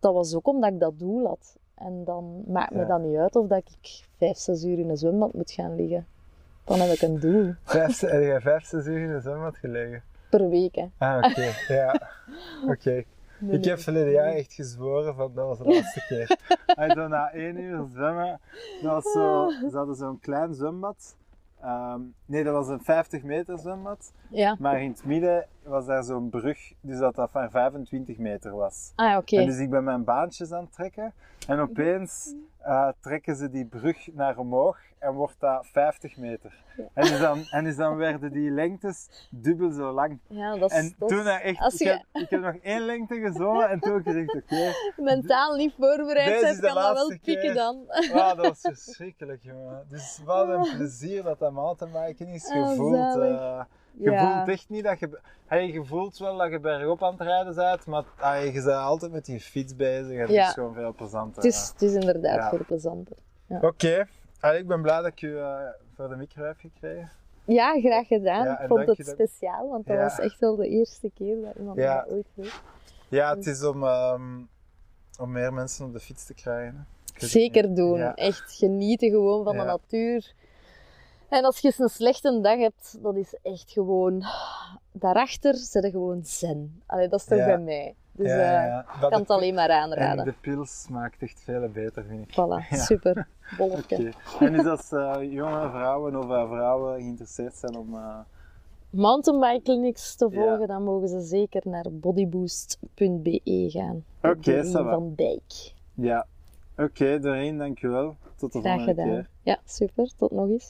Speaker 2: dat was ook omdat ik dat doel had. En dan maakt me dat niet uit of dat ik vijf, zes uur in een zwembad moet gaan liggen. Dan heb ik een doel
Speaker 1: vijf, heb jij vijf, zes uur in de zwembad gelegen?
Speaker 2: Per week. Hè.
Speaker 1: Ah, oké. ja, oké.
Speaker 2: Nee,
Speaker 1: Ik heb verleden jaar echt gezworen van dat was de laatste keer. En zo na één uur zwemmen, dat was zo, ze hadden zo'n klein zwembad. Ehm, nee, dat was een 50 meter zwembad.
Speaker 2: Ja.
Speaker 1: Maar in het midden was daar zo'n brug, dus dat dat van 25 meter was.
Speaker 2: Ah, oké.
Speaker 1: En dus ik ben mijn baantjes aan het trekken. En opeens eh, trekken ze die brug naar omhoog en wordt dat 50 meter. En dus dan, en dus dan werden die lengtes dubbel zo lang.
Speaker 2: Ja, dat is,
Speaker 1: En toen
Speaker 2: is-
Speaker 1: echt,
Speaker 2: als
Speaker 1: ik,
Speaker 2: je-
Speaker 1: heb, ik heb nog één lengte gezongen en toen heb ik gedacht, oké,
Speaker 2: mentaal niet voorbereid
Speaker 1: is de
Speaker 2: kan dat wel pikken dan.
Speaker 1: wauw, dat was verschrikkelijk, jongen. Dus wat een plezier dat dat mountainbiken is.
Speaker 2: Ah,
Speaker 1: eh, je
Speaker 2: Ja.
Speaker 1: voelt echt niet dat je... Hey, je voelt wel dat je bergop aan het rijden bent, maar hey, je bent altijd met die fiets bezig en het
Speaker 2: Ja.
Speaker 1: is gewoon veel plezanter.
Speaker 2: Het is, het is inderdaad
Speaker 1: Ja.
Speaker 2: veel plezanter.
Speaker 1: Oké, Allee, ik ben blij dat ik je eh, voor de micro heb gekregen.
Speaker 2: Ja, graag gedaan.
Speaker 1: Ja,
Speaker 2: ik vond het
Speaker 1: dat-
Speaker 2: speciaal, want dat
Speaker 1: Ja.
Speaker 2: was echt wel de eerste keer dat iemand
Speaker 1: Ja.
Speaker 2: mij ooit deed.
Speaker 1: Ja, het is om, ehm, om meer mensen op de fiets te krijgen.
Speaker 2: Zeker doen. Echt genieten gewoon van de natuur. En als je eens een slechte dag hebt, dat is echt gewoon... Daarachter zit er gewoon zen. Allee, dat is toch
Speaker 1: Ja.
Speaker 2: bij mij. Dus eh,
Speaker 1: ja,
Speaker 2: ik kan het alleen maar
Speaker 1: En
Speaker 2: aanraden.
Speaker 1: de pils smaakt echt veel beter, vind ik.
Speaker 2: Voilà, super. Bolletje.
Speaker 1: En dus als eh, jonge vrouwen of eh, vrouwen geïnteresseerd zijn om...
Speaker 2: Mountainbike clinics te
Speaker 1: Ja.
Speaker 2: volgen, dan mogen ze zeker naar bodyboost.be gaan.
Speaker 1: Oké, va.
Speaker 2: van Dijk.
Speaker 1: ja. Oké, Doreen, dankjewel. Tot de
Speaker 2: Graag
Speaker 1: volgende
Speaker 2: gedaan.
Speaker 1: keer.
Speaker 2: Ja, super. Tot nog eens.